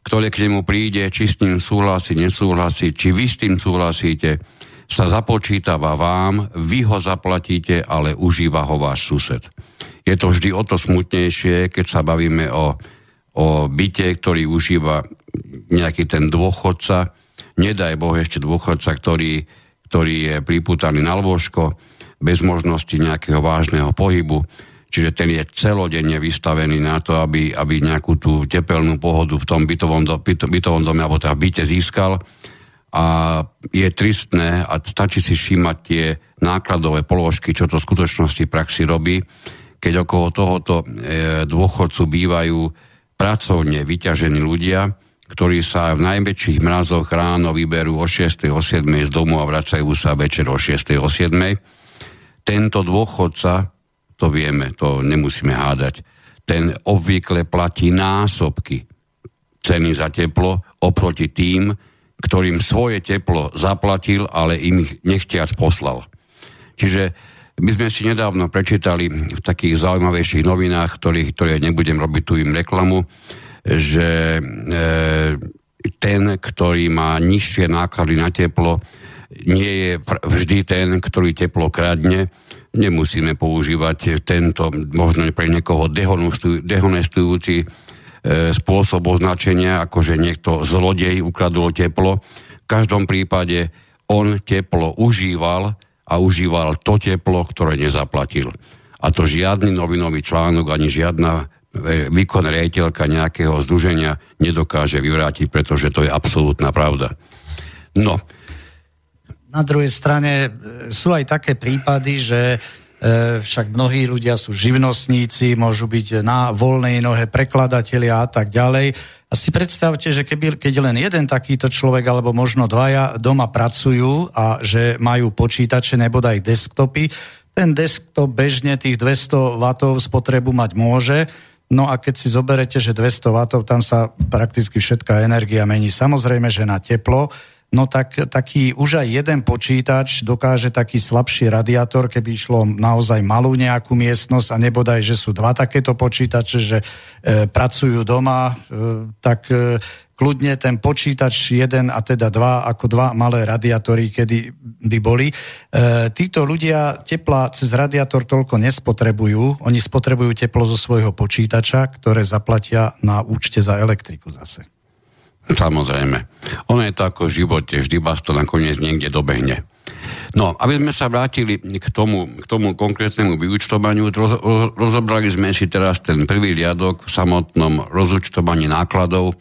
ktoré k nemu príde, či s ním súhlasí, nesúhlasí, či vy s tým súhlasíte, sa započítava vám, vy ho zaplatíte, ale užíva ho váš sused. Je to vždy o to smutnejšie, keď sa bavíme o o byte, ktorý užíva nejaký ten dôchodca, nedaj Boh ešte dôchodca, ktorý, ktorý je priputaný na lôžko, bez možnosti nejakého vážneho pohybu, čiže ten je celodenne vystavený na to, aby, aby nejakú tú tepelnú pohodu v tom bytovom, do, byto, bytovom dome alebo teda byte získal. A je tristné a stačí si všímať tie nákladové položky, čo to v skutočnosti praxi robí, keď okolo tohoto e, dôchodcu bývajú pracovne vyťažení ľudia, ktorí sa v najväčších mrazoch ráno vyberú o 6. o 7. z domu a vracajú sa večer o 6. o 7. Tento dôchodca, to vieme, to nemusíme hádať, ten obvykle platí násobky ceny za teplo oproti tým, ktorým svoje teplo zaplatil, ale im ich nechtiac poslal. Čiže my sme si nedávno prečítali v takých zaujímavejších novinách, ktorých, ktoré nebudem robiť tu im reklamu, že e, ten, ktorý má nižšie náklady na teplo, nie je vždy ten, ktorý teplo kradne. Nemusíme používať tento možno pre niekoho dehonestujúci e, spôsob označenia, ako že niekto zlodej ukradol teplo. V každom prípade on teplo užíval, a užíval to teplo, ktoré nezaplatil. A to žiadny novinový článok ani žiadna e, výkon rejiteľka nejakého združenia nedokáže vyvrátiť, pretože to je absolútna pravda. No. Na druhej strane e, sú aj také prípady, že však mnohí ľudia sú živnostníci, môžu byť na voľnej nohe prekladatelia a tak ďalej. A si predstavte, že keby, keď len jeden takýto človek, alebo možno dvaja doma pracujú a že majú počítače nebo aj desktopy, ten desktop bežne tých 200 W spotrebu mať môže, No a keď si zoberete, že 200 W, tam sa prakticky všetká energia mení. Samozrejme, že na teplo no tak taký už aj jeden počítač dokáže taký slabší radiátor, keby išlo naozaj malú nejakú miestnosť a nebodaj, že sú dva takéto počítače, že e, pracujú doma, e, tak e, kľudne ten počítač jeden a teda dva, ako dva malé radiátory, kedy by boli. E, títo ľudia tepla cez radiátor toľko nespotrebujú, oni spotrebujú teplo zo svojho počítača, ktoré zaplatia na účte za elektriku zase. Samozrejme. Ono je to ako v živote, vždy vás to nakoniec niekde dobehne. No, aby sme sa vrátili k tomu, k tomu konkrétnemu vyučtovaniu, roz, rozobrali sme si teraz ten prvý riadok v samotnom rozúčtovaní nákladov,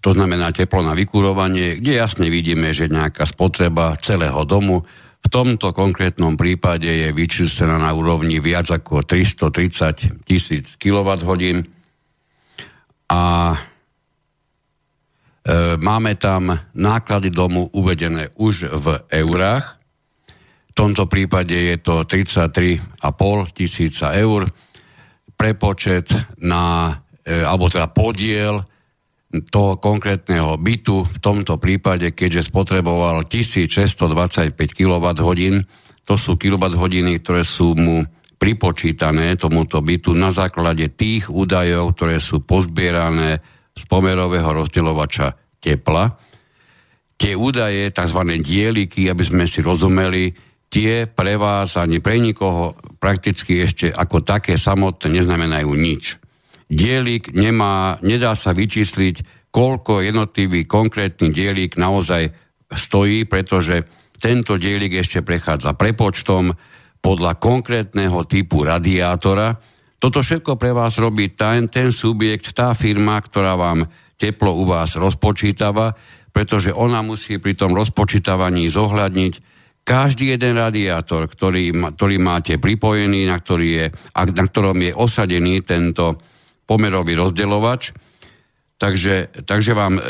to znamená teplo na vykurovanie, kde jasne vidíme, že nejaká spotreba celého domu v tomto konkrétnom prípade je vyčíslená na úrovni viac ako 330 tisíc kWh a máme tam náklady domu uvedené už v eurách. V tomto prípade je to 33,5 tisíca eur. Prepočet na, e, alebo teda podiel toho konkrétneho bytu v tomto prípade, keďže spotreboval 1625 kWh, to sú kWh, ktoré sú mu pripočítané tomuto bytu na základe tých údajov, ktoré sú pozbierané z pomerového rozdeľovača tepla. Tie údaje, tzv. dieliky, aby sme si rozumeli, tie pre vás ani pre nikoho prakticky ešte ako také samotné neznamenajú nič. Dielik nemá, nedá sa vyčísliť, koľko jednotlivý konkrétny dielik naozaj stojí, pretože tento dielik ešte prechádza prepočtom podľa konkrétneho typu radiátora, toto všetko pre vás robí ten, ten subjekt, tá firma, ktorá vám teplo u vás rozpočítava, pretože ona musí pri tom rozpočítavaní zohľadniť každý jeden radiátor, ktorý, ktorý máte pripojený, na, ktorý je, na ktorom je osadený tento pomerový rozdeľovač. Takže, takže vám um,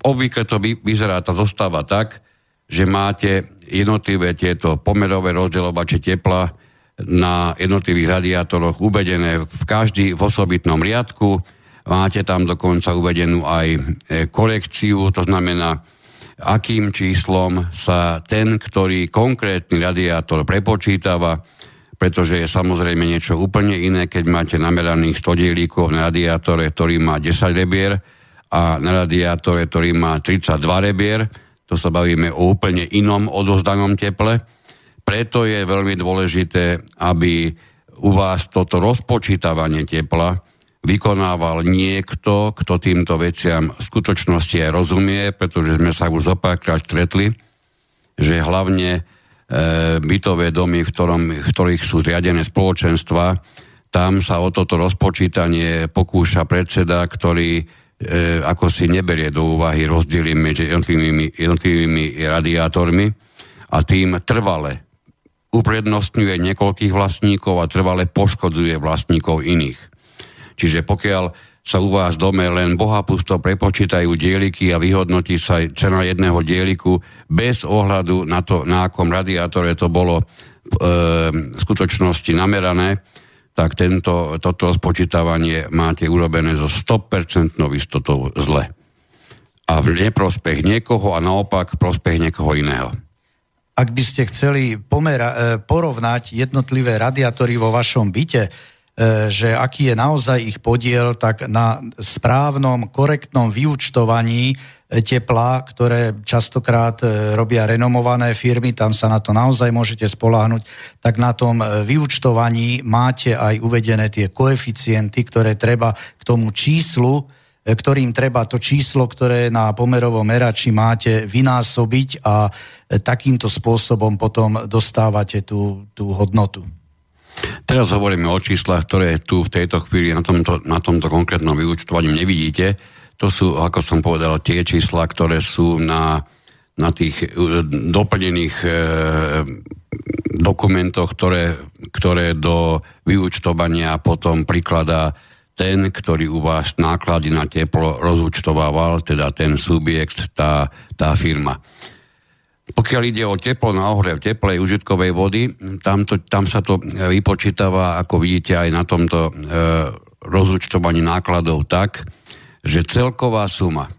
obvykle to vy, vyzerá tá zostáva tak, že máte jednotlivé tieto pomerové rozdeľovače tepla na jednotlivých radiátoroch uvedené v každý v osobitnom riadku. Máte tam dokonca uvedenú aj e, korekciu, to znamená, akým číslom sa ten, ktorý konkrétny radiátor prepočítava, pretože je samozrejme niečo úplne iné, keď máte nameraných 100 dielíkov na radiátore, ktorý má 10 rebier a na radiátore, ktorý má 32 rebier, to sa bavíme o úplne inom odozdanom teple preto je veľmi dôležité, aby u vás toto rozpočítavanie tepla vykonával niekto, kto týmto veciam v skutočnosti aj rozumie, pretože sme sa už zopárkrát stretli, že hlavne e, bytové domy, v, ktorom, v ktorých sú zriadené spoločenstva, tam sa o toto rozpočítanie pokúša predseda, ktorý e, ako si neberie do úvahy rozdiely medzi jednotlivými, jednotlivými radiátormi a tým trvale uprednostňuje niekoľkých vlastníkov a trvale poškodzuje vlastníkov iných. Čiže pokiaľ sa u vás dome len bohapusto prepočítajú dieliky a vyhodnotí sa cena jedného dieliku bez ohľadu na to, na akom radiátore to bolo e, v skutočnosti namerané, tak tento, toto spočítavanie máte urobené so 100% istotou zle. A v neprospech niekoho a naopak prospech niekoho iného ak by ste chceli pomera, e, porovnať jednotlivé radiátory vo vašom byte, e, že aký je naozaj ich podiel, tak na správnom, korektnom vyučtovaní e, tepla, ktoré častokrát robia renomované firmy, tam sa na to naozaj môžete spoláhnuť, tak na tom vyučtovaní máte aj uvedené tie koeficienty, ktoré treba k tomu číslu, ktorým treba to číslo, ktoré na pomerovom merači máte, vynásobiť a takýmto spôsobom potom dostávate tú, tú hodnotu. Teraz hovoríme o číslach, ktoré tu v tejto chvíli na tomto, na tomto konkrétnom vyučtovaní nevidíte. To sú, ako som povedal, tie čísla, ktoré sú na, na tých e, doplnených e, dokumentoch, ktoré, ktoré do vyučtovania potom prikladá ten, ktorý u vás náklady na teplo rozúčtovával, teda ten subjekt, tá, tá firma. Pokiaľ ide o teplo na ohrev teplej užitkovej vody, tam, to, tam sa to vypočítava, ako vidíte aj na tomto e, rozúčtovaní nákladov tak, že celková suma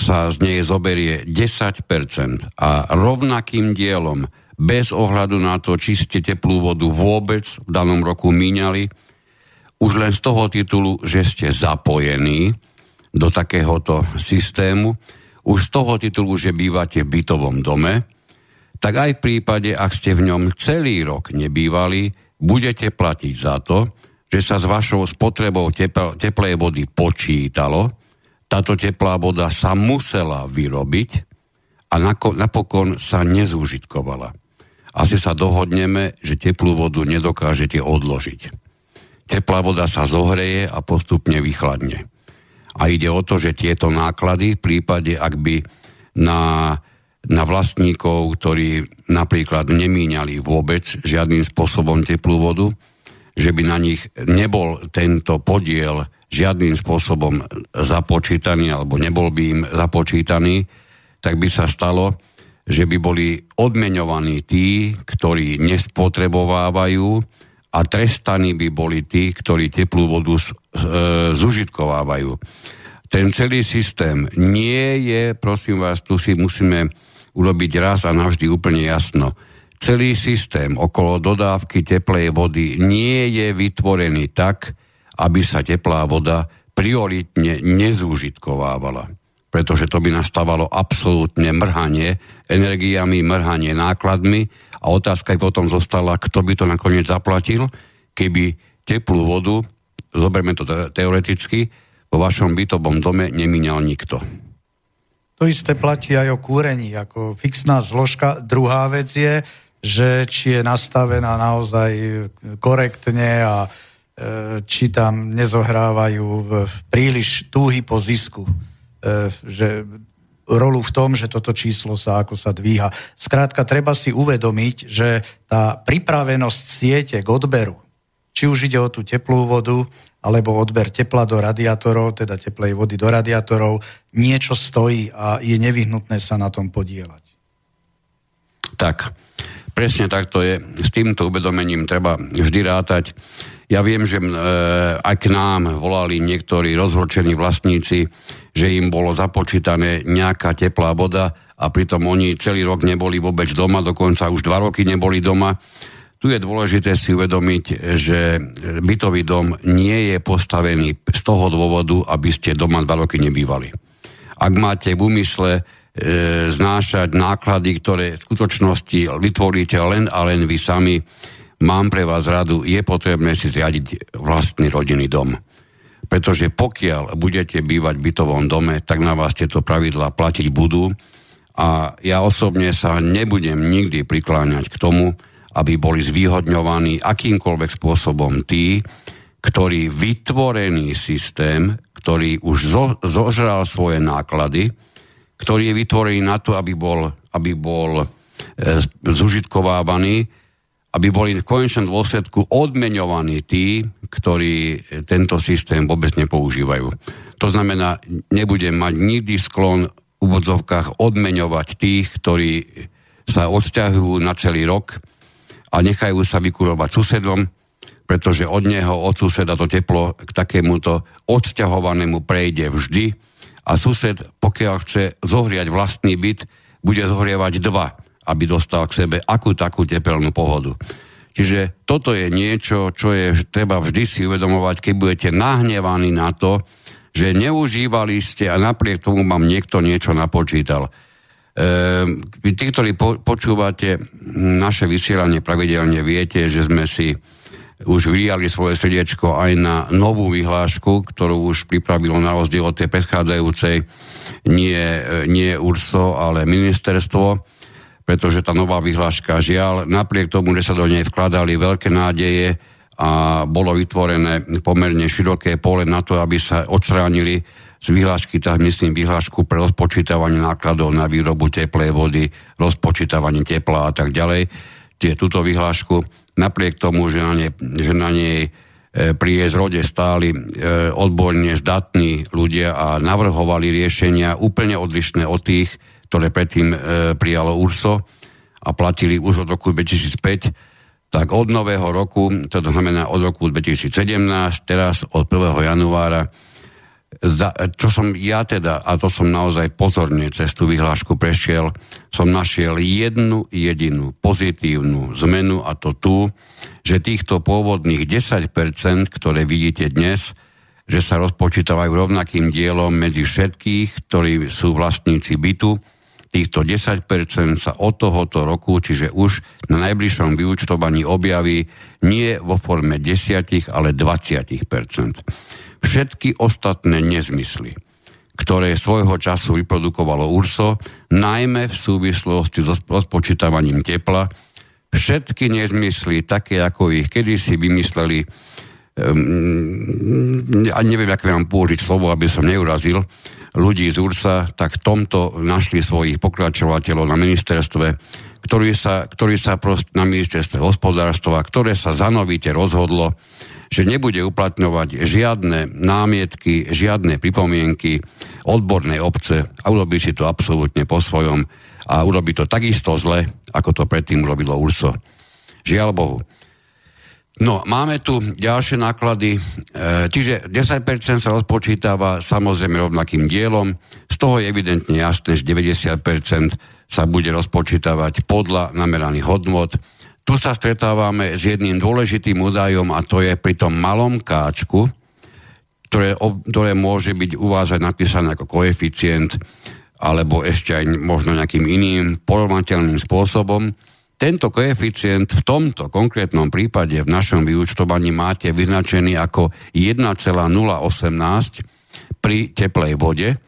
sa z nej zoberie 10% a rovnakým dielom, bez ohľadu na to, či ste teplú vodu vôbec v danom roku míňali, už len z toho titulu, že ste zapojení do takéhoto systému, už z toho titulu, že bývate v bytovom dome, tak aj v prípade, ak ste v ňom celý rok nebývali, budete platiť za to, že sa s vašou spotrebou tepl- teplej vody počítalo, táto teplá voda sa musela vyrobiť a napokon sa nezúžitkovala. Asi sa dohodneme, že teplú vodu nedokážete odložiť. Teplá voda sa zohreje a postupne vychladne. A ide o to, že tieto náklady v prípade, ak by na, na vlastníkov, ktorí napríklad nemíňali vôbec žiadnym spôsobom teplú vodu, že by na nich nebol tento podiel žiadnym spôsobom započítaný alebo nebol by im započítaný, tak by sa stalo, že by boli odmeňovaní tí, ktorí nespotrebovávajú a trestaní by boli tí, ktorí teplú vodu e, zužitkovávajú. Ten celý systém nie je, prosím vás, tu si musíme urobiť raz a navždy úplne jasno. Celý systém okolo dodávky teplej vody nie je vytvorený tak, aby sa teplá voda prioritne nezúžitkovávala. Pretože to by nastávalo absolútne mrhanie energiami, mrhanie nákladmi a otázka je potom zostala, kto by to nakoniec zaplatil, keby teplú vodu, zoberme to teoreticky, vo vašom bytovom dome nemínal nikto. To isté platí aj o kúrení, ako fixná zložka. Druhá vec je, že či je nastavená naozaj korektne a E, či tam nezohrávajú príliš túhy po zisku. E, že rolu v tom, že toto číslo sa ako sa dvíha. Skrátka, treba si uvedomiť, že tá pripravenosť siete k odberu, či už ide o tú teplú vodu, alebo odber tepla do radiátorov, teda teplej vody do radiátorov, niečo stojí a je nevyhnutné sa na tom podielať. Tak, presne tak to je. S týmto uvedomením treba vždy rátať. Ja viem, že e, aj k nám volali niektorí rozhorčení vlastníci, že im bolo započítané nejaká teplá voda a pritom oni celý rok neboli vôbec doma, dokonca už dva roky neboli doma. Tu je dôležité si uvedomiť, že bytový dom nie je postavený z toho dôvodu, aby ste doma dva roky nebývali. Ak máte v úmysle e, znášať náklady, ktoré v skutočnosti vytvoríte len a len vy sami, mám pre vás radu, je potrebné si zriadiť vlastný rodinný dom. Pretože pokiaľ budete bývať v bytovom dome, tak na vás tieto pravidlá platiť budú a ja osobne sa nebudem nikdy prikláňať k tomu, aby boli zvýhodňovaní akýmkoľvek spôsobom tí, ktorý vytvorený systém, ktorý už zo, zožral svoje náklady, ktorý je vytvorený na to, aby bol, aby bol e, zužitkovávaný, aby boli v konečnom dôsledku odmeňovaní tí, ktorí tento systém vôbec nepoužívajú. To znamená, nebudem mať nikdy sklon v úvodzovkách odmeňovať tých, ktorí sa odsťahujú na celý rok a nechajú sa vykurovať susedom, pretože od neho, od suseda to teplo k takémuto odsťahovanému prejde vždy a sused, pokiaľ chce zohriať vlastný byt, bude zohrievať dva aby dostal k sebe akú takú tepelnú pohodu. Čiže toto je niečo, čo je treba vždy si uvedomovať, keď budete nahnevaní na to, že neužívali ste a napriek tomu vám niekto niečo napočítal. E, tí, ktorí po, počúvate naše vysielanie pravidelne, viete, že sme si už vyjali svoje srdiečko aj na novú vyhlášku, ktorú už pripravilo na rozdiel od tej predchádzajúcej nie, nie URSO, ale ministerstvo pretože tá nová vyhláška žiaľ, napriek tomu, že sa do nej vkladali veľké nádeje a bolo vytvorené pomerne široké pole na to, aby sa odstránili z vyhlášky, tak myslím vyhlášku pre rozpočítavanie nákladov na výrobu teplej vody, rozpočítavanie tepla a tak ďalej. Čiže túto vyhlášku, napriek tomu, že na nej, že na nej e, pri jej zrode stáli e, odborne zdatní ľudia a navrhovali riešenia úplne odlišné od tých, ktoré predtým e, prijalo URSO a platili už od roku 2005, tak od nového roku, to znamená od roku 2017, teraz od 1. januára, za, čo som ja teda, a to som naozaj pozorne cez tú vyhlášku prešiel, som našiel jednu jedinú pozitívnu zmenu a to tu, že týchto pôvodných 10%, ktoré vidíte dnes, že sa rozpočítavajú rovnakým dielom medzi všetkých, ktorí sú vlastníci bytu, týchto 10% sa od tohoto roku, čiže už na najbližšom vyučtovaní objaví nie vo forme 10, ale 20% všetky ostatné nezmysly, ktoré svojho času vyprodukovalo URSO, najmä v súvislosti so rozpočítavaním tepla, všetky nezmysly, také ako ich kedysi vymysleli, um, a neviem, aké mám použiť slovo, aby som neurazil, ľudí z URSA, tak v tomto našli svojich pokračovateľov na ministerstve, ktorí sa, ktorí sa prost na ministerstve hospodárstva, ktoré sa zanovite rozhodlo, že nebude uplatňovať žiadne námietky, žiadne pripomienky odbornej obce a urobí si to absolútne po svojom a urobí to takisto zle, ako to predtým urobilo URSO. Žiaľ Bohu. No, máme tu ďalšie náklady, e, čiže 10% sa odpočítava samozrejme rovnakým dielom, z toho je evidentne jasné, že 90% sa bude rozpočítavať podľa nameraných hodnot, tu sa stretávame s jedným dôležitým údajom a to je pri tom malom káčku, ktoré, ktoré môže byť u vás aj napísané ako koeficient alebo ešte aj možno nejakým iným porovnateľným spôsobom. Tento koeficient v tomto konkrétnom prípade v našom vyučtovaní máte vyznačený ako 1,018 pri teplej vode,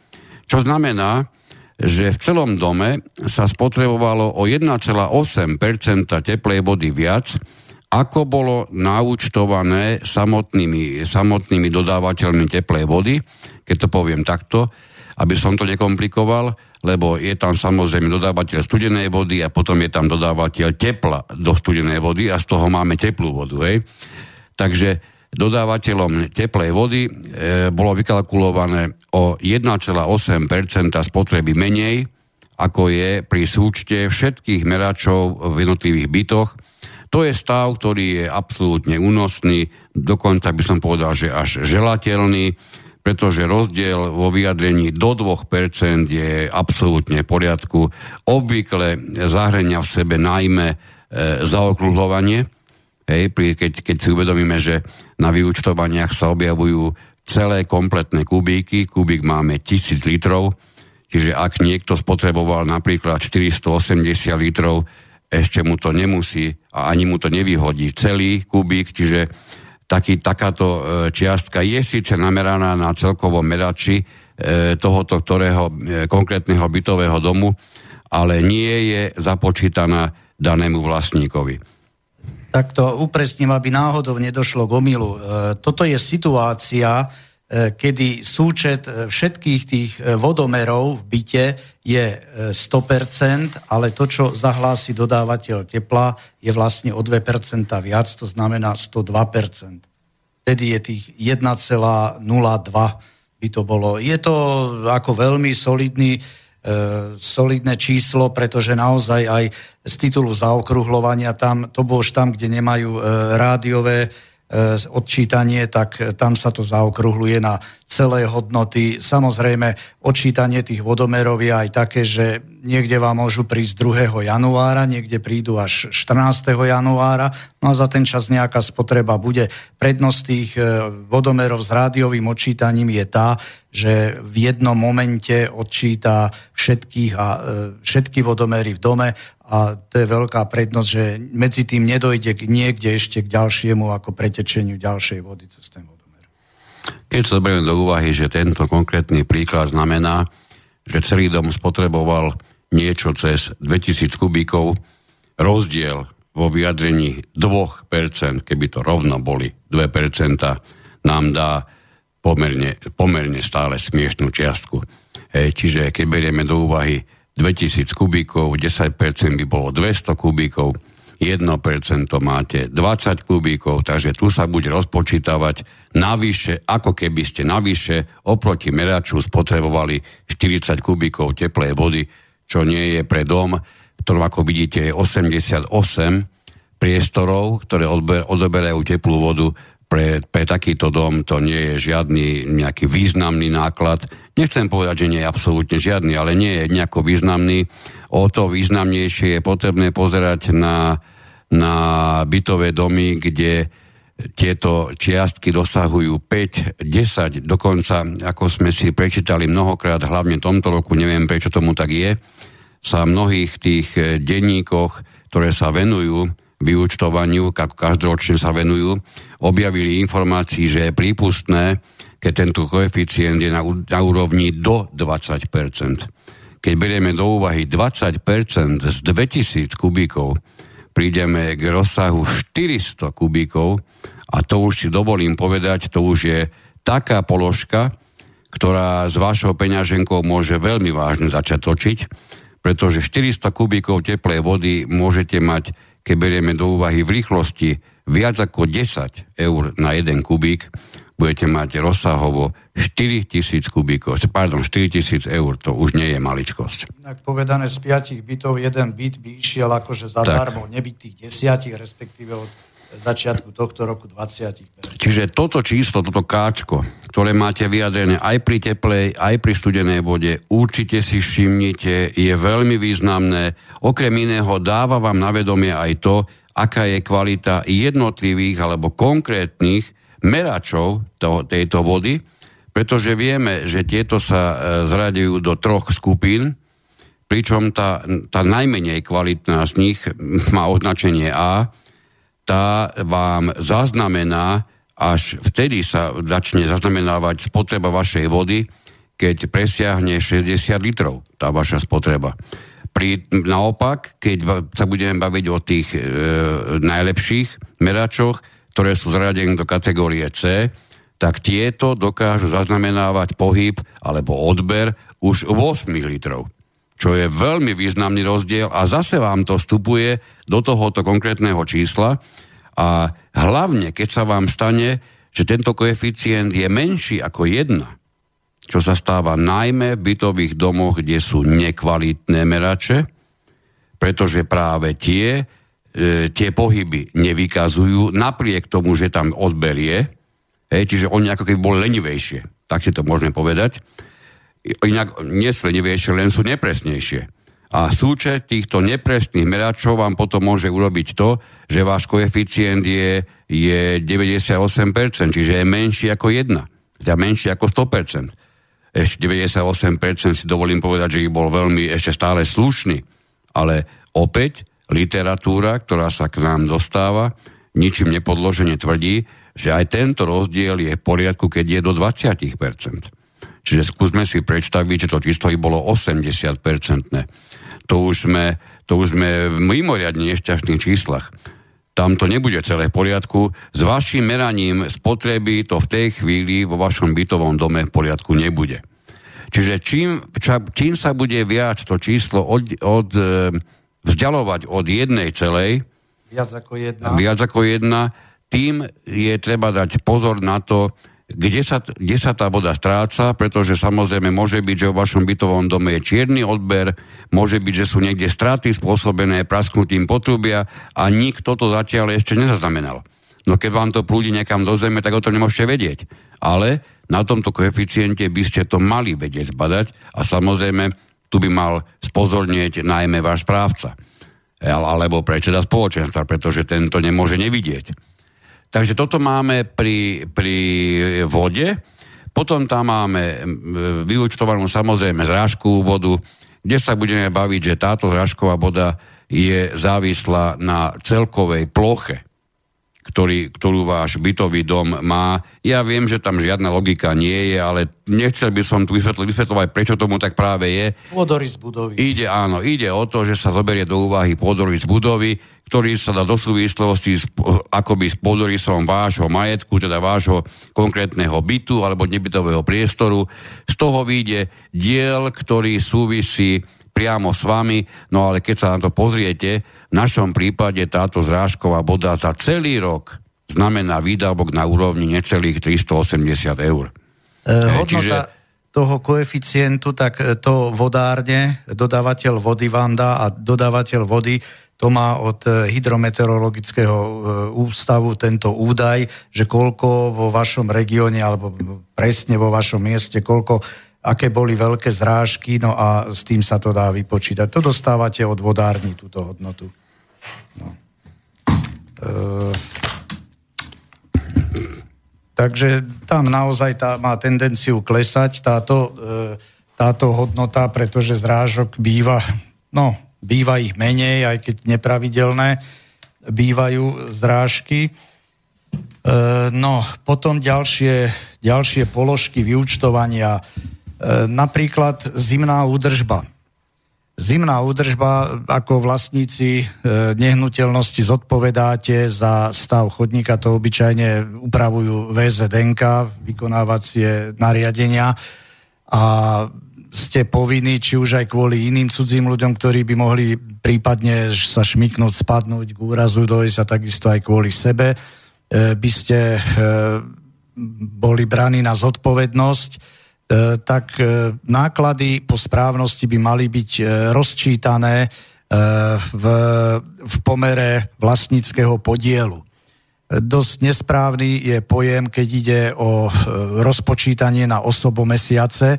čo znamená, že v celom dome sa spotrebovalo o 1,8 teplej vody viac, ako bolo naúčtované samotnými, samotnými dodávateľmi teplej vody, keď to poviem takto, aby som to nekomplikoval, lebo je tam samozrejme dodávateľ studenej vody a potom je tam dodávateľ tepla do studenej vody a z toho máme teplú vodu. Hej. Takže dodávateľom teplej vody e, bolo vykalkulované o 1,8% spotreby menej, ako je pri súčte všetkých meračov v jednotlivých bytoch. To je stav, ktorý je absolútne únosný, dokonca by som povedal, že až želateľný, pretože rozdiel vo vyjadrení do 2% je absolútne v poriadku. Obvykle zahrania v sebe najmä e, zaokrúhľovanie, Hej, keď, keď si uvedomíme, že na vyučtovaniach sa objavujú celé kompletné kubíky, kubík máme 1000 litrov, čiže ak niekto spotreboval napríklad 480 litrov, ešte mu to nemusí a ani mu to nevyhodí celý kubík, čiže taký, takáto e, čiastka je síce nameraná na celkovom merači e, tohoto ktorého e, konkrétneho bytového domu, ale nie je započítaná danému vlastníkovi takto upresním, aby náhodou nedošlo k omilu. Toto je situácia, kedy súčet e, všetkých tých vodomerov v byte je 100%, ale to, čo zahlási dodávateľ tepla, je vlastne o 2% viac, to znamená 102%. Tedy je tých 1,02 by to bolo. Je to ako veľmi solidný E, solidné číslo, pretože naozaj aj z titulu zaokrúhľovania tam, to bolo už tam, kde nemajú e, rádiové E, odčítanie, tak tam sa to zaokrúhluje na celé hodnoty. Samozrejme, odčítanie tých vodomerov je aj také, že niekde vám môžu prísť 2. januára, niekde prídu až 14. januára, no a za ten čas nejaká spotreba bude. Prednosť tých e, vodomerov s rádiovým odčítaním je tá, že v jednom momente odčíta všetkých a e, všetky vodomery v dome a to je veľká prednosť, že medzi tým nedojde k niekde ešte k ďalšiemu ako pretečeniu ďalšej vody cez ten vodomer. Keď sa berieme do úvahy, že tento konkrétny príklad znamená, že celý dom spotreboval niečo cez 2000 kubíkov, rozdiel vo vyjadrení 2%, keby to rovno boli 2%, nám dá pomerne, pomerne stále smiešnú čiastku. E, čiže keď berieme do úvahy 2000 kubíkov, 10% by bolo 200 kubíkov, 1% máte 20 kubíkov, takže tu sa bude rozpočítavať navyše, ako keby ste navyše oproti meraču spotrebovali 40 kubíkov teplej vody, čo nie je pre dom, ktorom ako vidíte je 88 priestorov, ktoré odoberajú teplú vodu pre, pre takýto dom to nie je žiadny nejaký významný náklad. Nechcem povedať, že nie je absolútne žiadny, ale nie je nejako významný. O to významnejšie je potrebné pozerať na, na bytové domy, kde tieto čiastky dosahujú 5, 10, dokonca, ako sme si prečítali mnohokrát, hlavne tomto roku, neviem prečo tomu tak je, sa v mnohých tých denníkoch, ktoré sa venujú vyúčtovaniu, ako každoročne sa venujú, objavili informácií, že je prípustné, keď tento koeficient je na, na úrovni do 20% Keď berieme do úvahy 20% z 2000 kubíkov, prídeme k rozsahu 400 kubíkov a to už si dovolím povedať, to už je taká položka, ktorá s vašou peňaženkou môže veľmi vážne začať točiť, pretože 400 kubíkov teplej vody môžete mať keď berieme do úvahy v rýchlosti viac ako 10 eur na jeden kubík, budete mať rozsahovo 4000 kubíkov, pardon, 4000 eur, to už nie je maličkosť. Tak povedané, z piatich bytov jeden byt by išiel akože zadarmo, nebyť tých desiatich, respektíve od začiatku tohto roku 20. Čiže toto číslo, toto káčko, ktoré máte vyjadrené aj pri teplej, aj pri studenej vode, určite si všimnite, je veľmi významné. Okrem iného dáva vám na vedomie aj to, aká je kvalita jednotlivých alebo konkrétnych meračov to, tejto vody, pretože vieme, že tieto sa e, zradujú do troch skupín, pričom tá, tá najmenej kvalitná z nich má označenie A, tá vám zaznamená, až vtedy sa začne zaznamenávať spotreba vašej vody, keď presiahne 60 litrov tá vaša spotreba. Pri, naopak, keď sa budeme baviť o tých e, najlepších meračoch, ktoré sú zradené do kategórie C, tak tieto dokážu zaznamenávať pohyb alebo odber už 8 litrov čo je veľmi významný rozdiel a zase vám to vstupuje do tohoto konkrétneho čísla. A hlavne, keď sa vám stane, že tento koeficient je menší ako jedna, čo sa stáva najmä v bytových domoch, kde sú nekvalitné merače, pretože práve tie, e, tie pohyby nevykazujú, napriek tomu, že tam odber je, hej, čiže oni ako keby boli lenivejšie, tak si to môžeme povedať, inak nesledivejšie, len sú nepresnejšie. A súčet týchto nepresných meračov vám potom môže urobiť to, že váš koeficient je, je 98%, čiže je menší ako 1, teda menší ako 100%. Ešte 98% si dovolím povedať, že ich bol veľmi ešte stále slušný. Ale opäť literatúra, ktorá sa k nám dostáva, ničím nepodložene tvrdí, že aj tento rozdiel je v poriadku, keď je do 20%. Čiže skúsme si predstaviť, že to číslo by bolo 80-percentné. To už sme, to už sme v mimoriadne nešťastných číslach. Tam to nebude celé v poriadku. S vašim meraním spotreby to v tej chvíli vo vašom bytovom dome v poriadku nebude. Čiže čím, ča, čím sa bude viac to číslo od, od, e, vzdialovať od jednej celej, viac ako jedna, viac ako jedna tým je treba dať pozor na to, kde sa, kde sa tá voda stráca, pretože samozrejme môže byť, že v vašom bytovom dome je čierny odber, môže byť, že sú niekde straty spôsobené prasknutím potrubia a nikto to zatiaľ ešte nezaznamenal. No keď vám to prúdi niekam do zeme, tak o tom nemôžete vedieť. Ale na tomto koeficiente by ste to mali vedieť zbadať a samozrejme tu by mal spozornieť najmä váš správca alebo predseda spoločenstva, pretože tento nemôže nevidieť. Takže toto máme pri, pri vode. Potom tam máme vyučtovanú samozrejme zrážkovú vodu, kde sa budeme baviť, že táto zrážková voda je závislá na celkovej ploche ktorý, ktorú váš bytový dom má. Ja viem, že tam žiadna logika nie je, ale nechcel by som tu vysvetľovať, prečo tomu tak práve je. Pôdorys budovy. Ide, áno, ide o to, že sa zoberie do úvahy pôdorys budovy, ktorý sa dá do súvislosti s, akoby s pôdorysom vášho majetku, teda vášho konkrétneho bytu alebo nebytového priestoru. Z toho vyjde diel, ktorý súvisí priamo s vami, no ale keď sa na to pozriete, v našom prípade táto zrážková boda za celý rok znamená výdavok na úrovni necelých 380 eur. E, hodnota Čiže... toho koeficientu, tak to vodárne, dodávateľ vody vám dá a dodávateľ vody to má od hydrometeorologického ústavu tento údaj, že koľko vo vašom regióne alebo presne vo vašom mieste, koľko aké boli veľké zrážky, no a s tým sa to dá vypočítať. To dostávate od vodárni, túto hodnotu. No. E, takže tam naozaj tá, má tendenciu klesať táto, e, táto hodnota, pretože zrážok býva, no, býva ich menej, aj keď nepravidelné bývajú zrážky. E, no, potom ďalšie, ďalšie položky vyučtovania napríklad zimná údržba. Zimná údržba, ako vlastníci e, nehnuteľnosti zodpovedáte za stav chodníka, to obyčajne upravujú VZDNK, vykonávacie nariadenia a ste povinní, či už aj kvôli iným cudzím ľuďom, ktorí by mohli prípadne sa šmiknúť, spadnúť k úrazu, dojsť a takisto aj kvôli sebe, e, by ste boli braní na zodpovednosť E, tak e, náklady po správnosti by mali byť e, rozčítané v, v pomere vlastníckého podielu. Dosť nesprávny je pojem, keď ide o rozpočítanie na osobo mesiace,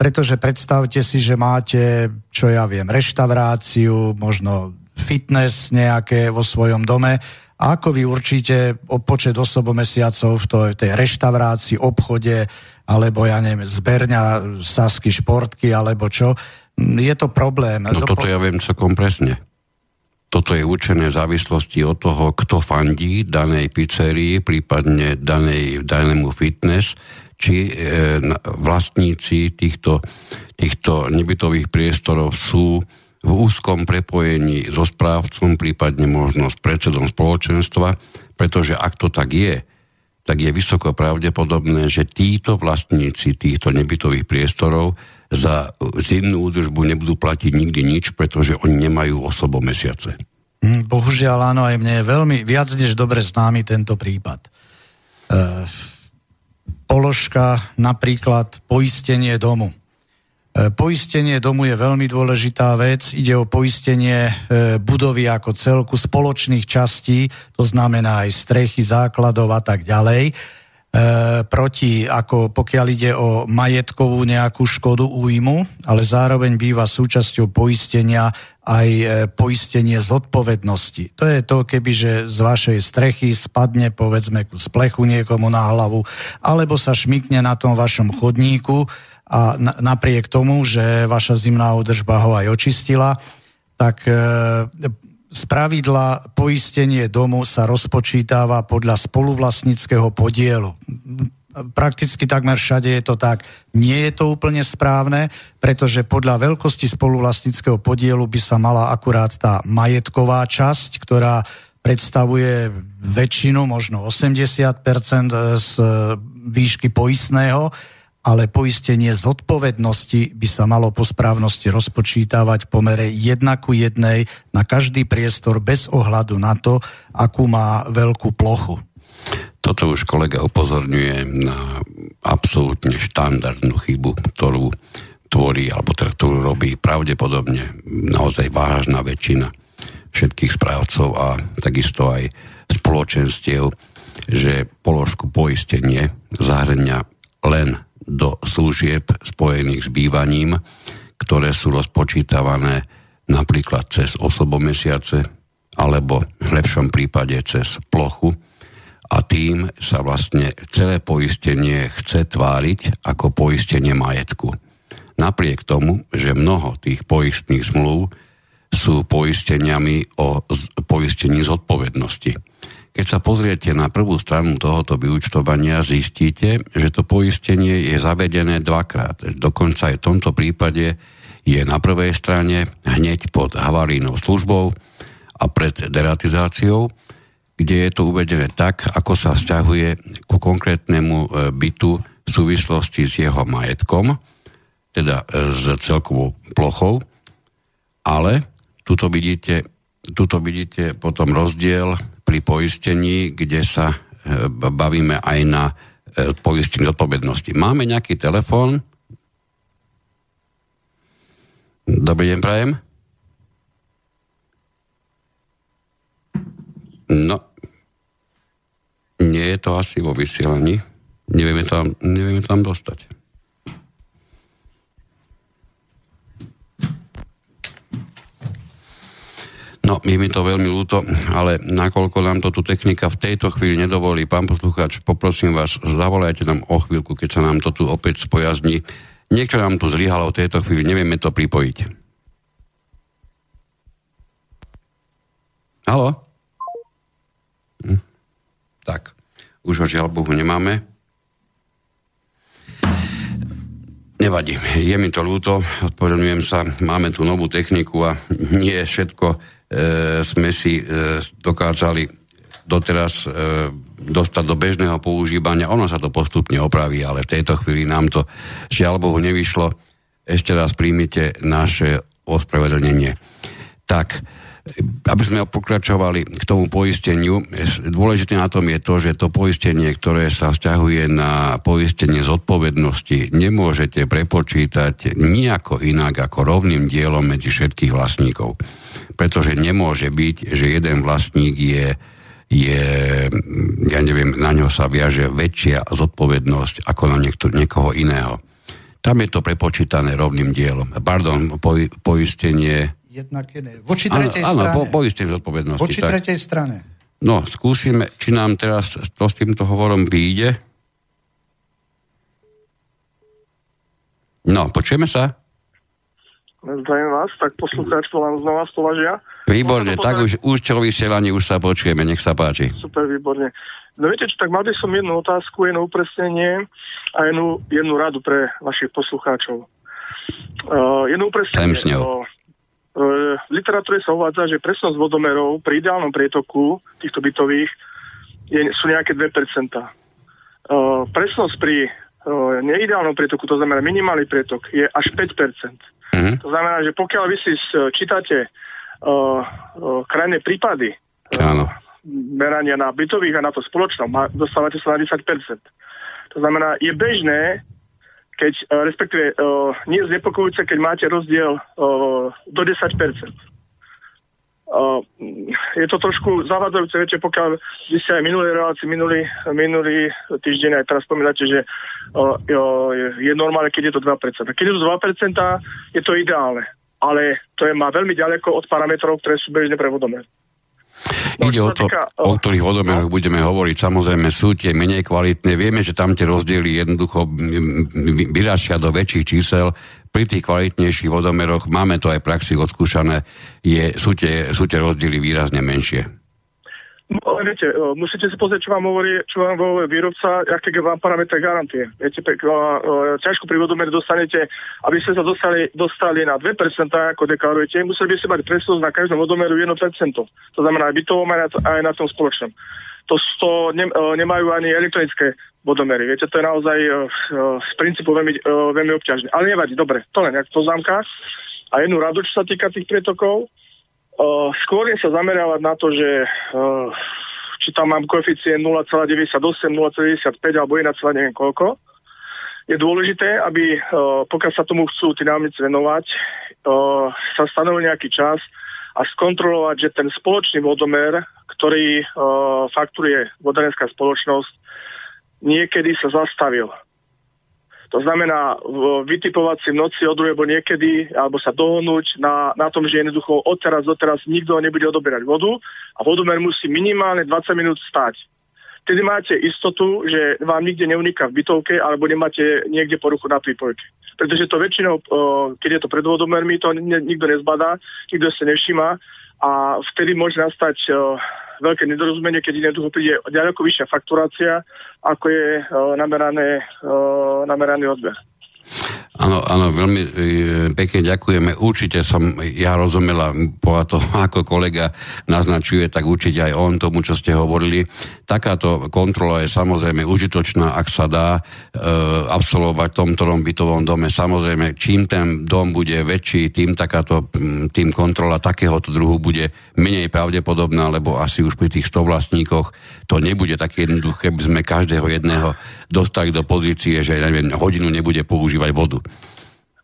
pretože predstavte si, že máte, čo ja viem, reštauráciu, možno fitness nejaké vo svojom dome a ako vy určíte počet osobo mesiacov v tej reštaurácii, obchode, alebo ja neviem, zberňa, sasky, športky, alebo čo. Je to problém. No toto ja viem celkom presne. Toto je určené v závislosti od toho, kto fandí danej pizzerii, prípadne danej, danému fitness, či e, vlastníci týchto, týchto nebytových priestorov sú v úzkom prepojení so správcom, prípadne možno s predsedom spoločenstva, pretože ak to tak je, tak je vysoko pravdepodobné, že títo vlastníci týchto nebytových priestorov za zimnú údržbu nebudú platiť nikdy nič, pretože oni nemajú osobo mesiace. Hm, bohužiaľ áno, aj mne je veľmi viac než dobre známy tento prípad. E, položka napríklad poistenie domu. E, poistenie domu je veľmi dôležitá vec. Ide o poistenie e, budovy ako celku, spoločných častí, to znamená aj strechy, základov a tak ďalej. E, proti, ako pokiaľ ide o majetkovú nejakú škodu újmu, ale zároveň býva súčasťou poistenia aj poistenie zodpovednosti. To je to, keby že z vašej strechy spadne povedzme ku splechu niekomu na hlavu, alebo sa šmikne na tom vašom chodníku, a napriek tomu, že vaša zimná údržba ho aj očistila, tak e, z pravidla poistenie domu sa rozpočítava podľa spoluvlastnického podielu. Prakticky takmer všade je to tak. Nie je to úplne správne, pretože podľa veľkosti spoluvlastnického podielu by sa mala akurát tá majetková časť, ktorá predstavuje väčšinu, možno 80% z výšky poistného, ale poistenie zodpovednosti by sa malo po správnosti rozpočítavať v pomere jedna ku jednej na každý priestor bez ohľadu na to, akú má veľkú plochu. Toto už kolega upozorňuje na absolútne štandardnú chybu, ktorú tvorí, alebo teda, ktorú robí pravdepodobne naozaj vážna väčšina všetkých správcov a takisto aj spoločenstiev, že položku poistenie zahrňa len do služieb spojených s bývaním, ktoré sú rozpočítavané napríklad cez osobomesiace alebo v lepšom prípade cez plochu a tým sa vlastne celé poistenie chce tváriť ako poistenie majetku. Napriek tomu, že mnoho tých poistných zmluv sú poisteniami o poistení zodpovednosti keď sa pozriete na prvú stranu tohoto vyučtovania, zistíte, že to poistenie je zavedené dvakrát. Dokonca aj v tomto prípade je na prvej strane hneď pod havarijnou službou a pred deratizáciou, kde je to uvedené tak, ako sa vzťahuje ku konkrétnemu e, bytu v súvislosti s jeho majetkom, teda e, s celkovou plochou, ale tuto vidíte, tuto vidíte potom rozdiel pri poistení, kde sa e, bavíme aj na e, poistení zodpovednosti. Máme nejaký telefón? Dobrý deň, prajem. No, nie je to asi vo vysielaní. Nevieme tam, nevieme tam dostať. No, je mi to veľmi ľúto, ale nakoľko nám to tu technika v tejto chvíli nedovolí, pán poslucháč, poprosím vás, zavolajte nám o chvíľku, keď sa nám to tu opäť spojazní. Niečo nám tu zlyhalo v tejto chvíli, nevieme to pripojiť. Halo? Hm. Tak, už ho žiaľ Bohu nemáme. Nevadí, je mi to ľúto, odpovedňujem sa, máme tu novú techniku a nie všetko sme si e, dokázali doteraz e, dostať do bežného používania. Ono sa to postupne opraví, ale v tejto chvíli nám to žiaľ Bohu nevyšlo. Ešte raz príjmite naše ospravedlnenie. Tak, aby sme pokračovali k tomu poisteniu, dôležité na tom je to, že to poistenie, ktoré sa vzťahuje na poistenie zodpovednosti, nemôžete prepočítať nejako inak ako rovným dielom medzi všetkých vlastníkov pretože nemôže byť, že jeden vlastník je, je ja neviem, na ňo sa viaže väčšia zodpovednosť ako na niekto, niekoho iného. Tam je to prepočítané rovným dielom. Pardon, po, poistenie... Jednak jeden. Voči tretej áno, strane. Áno, po, poistenie zodpovednosti. Voči tak. tretej strane. No, skúsime, či nám teraz to s týmto hovorom vyjde. No, počujeme sa? Zdravím vás, tak poslucháč vám znova z Považia. Výborne, tak už, už čo vysielaní už sa počujeme, nech sa páči. Super, výborne. No viete čo, tak mal by som jednu otázku, jedno upresnenie a jednu, jednu radu pre vašich poslucháčov. Uh, jedno upresnenie. s ňou. Uh, v literatúre sa uvádza, že presnosť vodomerov pri ideálnom prietoku týchto bytových je, sú nejaké 2%. Uh, presnosť pri uh, neideálnom prietoku, to znamená minimálny prietok, je až 5%. Mm-hmm. To znamená, že pokiaľ vy si čítate uh, uh, krajné prípady uh, merania na bytových a na to spoločnom, dostávate sa na 10%. To znamená, je bežné, keď, uh, respektíve uh, nie je keď máte rozdiel uh, do 10%. Uh, je to trošku zavádzajúce, viete, pokiaľ vy ste aj minulý relácii, minulý, minulý týždeň aj teraz spomínate, že je normálne, keď je to 2%. Keď je to 2%, je to ideálne. Ale to je má veľmi ďaleko od parametrov, ktoré sú bežné pre vodomer. No, Ide o to, o ktorých vodomeroch no. budeme hovoriť. Samozrejme sú tie menej kvalitné. Vieme, že tam tie rozdiely jednoducho vyrašia do väčších čísel. Pri tých kvalitnejších vodomeroch, máme to aj praxi odskúšané, je, sú, tie, sú tie rozdiely výrazne menšie. No, viete, musíte si pozrieť, čo vám hovorí, čo vám hovorí výrobca, aké vám parametre garantuje. Viete, ťažko pri vodomere dostanete, aby ste sa dostali, dostali na 2%, ako deklarujete, museli by ste mať presnosť na každom vodomeru 1%. To znamená aj bytovom, aj na, aj na tom spoločnom. To, to ne, nemajú ani elektronické vodomery. Viete, to je naozaj z princípu veľmi, veľmi obťažné. Ale nevadí, dobre, to len jak poznámka. A jednu radu, čo sa týka tých prietokov, Uh, skôr sa zameriavať na to, že uh, či tam mám koeficient 0,98, 0,95 alebo 1, neviem koľko. Je dôležité, aby uh, pokiaľ sa tomu chcú tí nájomníci venovať, uh, sa stanovil nejaký čas a skontrolovať, že ten spoločný vodomer, ktorý uh, fakturuje vodárenská spoločnosť, niekedy sa zastavil to znamená vytipovať si v noci od alebo niekedy, alebo sa dohodnúť na, na tom, že jednoducho od teraz do teraz nikto nebude odoberať vodu a vodomer musí minimálne 20 minút stať. Tedy máte istotu, že vám nikde neuniká v bytovke alebo nemáte niekde poruchu na prípojke. Pretože to väčšinou, keď je to pred vodomermi, to nikto nezbadá, nikto sa nevšíma a vtedy môže nastať veľké nedorozumenie, keď jednoducho príde ďaleko vyššia fakturácia, ako je uh, namerané, uh, nameraný odber. Áno, áno, veľmi e, pekne ďakujeme. Určite som ja rozumela, podľa toho, ako kolega naznačuje, tak určite aj on tomu, čo ste hovorili. Takáto kontrola je samozrejme užitočná, ak sa dá e, absolvovať v tom ktorom bytovom dome. Samozrejme, čím ten dom bude väčší, tým takáto, tým kontrola takéhoto druhu bude menej pravdepodobná, lebo asi už pri tých 100 vlastníkoch to nebude také jednoduché, by sme každého jedného dostali do pozície, že neviem, hodinu nebude používať vodu.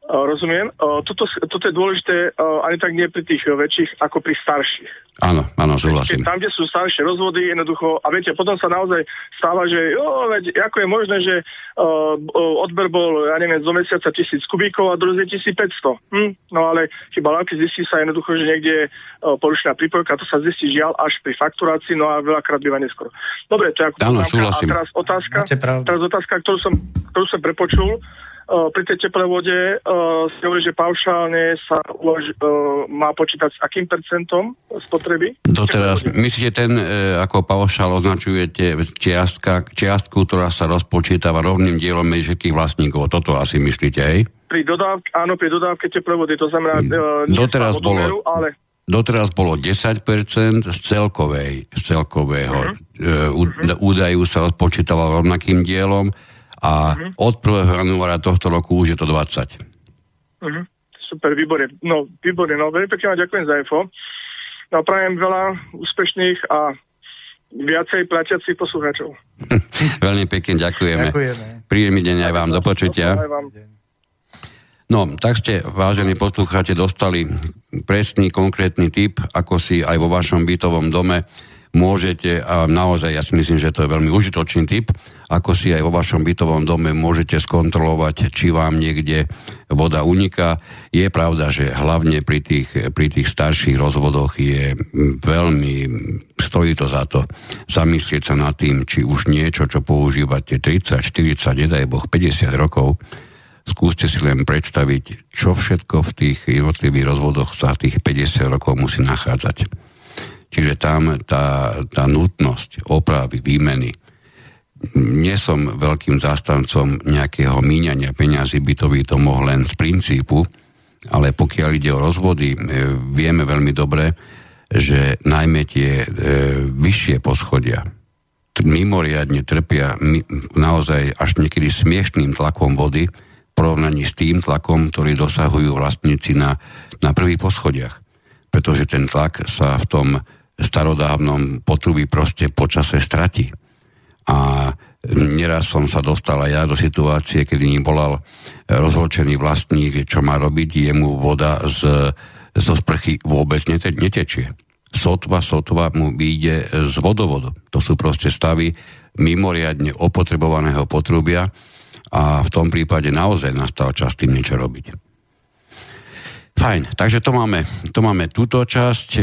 Uh, rozumiem. Uh, toto, toto je dôležité uh, ani tak nie pri tých väčších, ako pri starších. Áno, áno, súhlasím. Tam, kde sú staršie rozvody, jednoducho, a viete, potom sa naozaj stáva, že jo, veď, ako je možné, že uh, odber bol, ja neviem, zo mesiaca tisíc kubíkov a druhý 1500. Hm? No ale chyba lavky zistí sa jednoducho, že niekde je uh, porušená prípojka, to sa zistí žiaľ až pri fakturácii, no a veľakrát býva neskoro. Dobre, to je ako Áno, súhlasím. A teraz otázka, teraz otázka, ktorú som, ktorú som prepočul. Pri tej teplej vode uh, si hovorí, že paušálne sa uh, má počítať s akým percentom spotreby? Doteraz, myslíte ten, e, ako paušál označujete čiastka, čiastku, ktorá sa rozpočítava rovným dielom medzi všetkých vlastníkov, toto asi myslíte, hej? Pri dodávke, áno, pri dodávke teplej vody, to znamená... Uh, nie Doteraz bolo- Ale Doteraz bolo 10% z celkovej, z celkového uh uh údaju sa odpočítavalo rovnakým dielom a od 1. januára tohto roku už je to 20. uh, super, výborne. No, výborne, no veľmi pekne vám ďakujem za info. No, prajem veľa úspešných a viacej platiacich poslucháčov. Veľmi pekne ďakujeme. Ďakujeme. Príjemný deň aj vám, do počutia. Aj vám. No, tak ste, vážení poslucháči, dostali presný, konkrétny tip, ako si aj vo vašom bytovom dome môžete, a naozaj ja si myslím, že to je veľmi užitočný tip, ako si aj vo vašom bytovom dome môžete skontrolovať, či vám niekde voda uniká. Je pravda, že hlavne pri tých, pri tých starších rozvodoch je veľmi, stojí to za to zamyslieť sa nad tým, či už niečo, čo používate 30, 40, nedaj Boh, 50 rokov, skúste si len predstaviť, čo všetko v tých jednotlivých rozvodoch za tých 50 rokov musí nachádzať. Čiže tam tá, tá nutnosť opravy, výmeny, nie som veľkým zástancom nejakého míňania peňazí, by to by to len z princípu, ale pokiaľ ide o rozvody, e, vieme veľmi dobre, že najmä tie e, vyššie poschodia mimoriadne trpia naozaj až niekedy smiešným tlakom vody v porovnaní s tým tlakom, ktorý dosahujú vlastníci na, na prvých poschodiach. Pretože ten tlak sa v tom starodávnom potrubí proste počase stratí. A neraz som sa dostal aj ja do situácie, kedy ním volal rozhorčený vlastník, čo má robiť, jemu voda z, zo sprchy vôbec nete, netečie. Sotva, sotva mu vyjde z vodovodu. To sú proste stavy mimoriadne opotrebovaného potrubia a v tom prípade naozaj nastal čas tým niečo robiť. Fajn, takže to máme, to máme túto časť. E,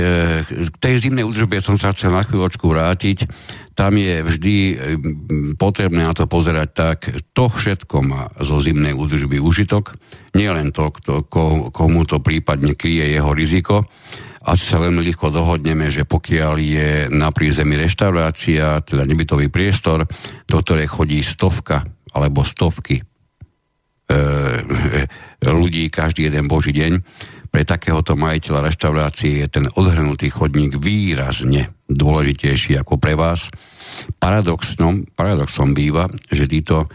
K tej zimnej údržbe som sa chcel na chvíľočku vrátiť. Tam je vždy e, potrebné na to pozerať tak, to všetko má zo zimnej údržby užitok, nie len to, kto, ko, komu to prípadne kryje jeho riziko. Asi sa veľmi ľahko dohodneme, že pokiaľ je na prízemí reštaurácia, teda nebytový priestor, do ktorej chodí stovka alebo stovky e, ľudí každý jeden boží deň. Pre takéhoto majiteľa reštaurácie je ten odhrnutý chodník výrazne dôležitejší ako pre vás. Paradoxnom, paradoxom býva, že títo,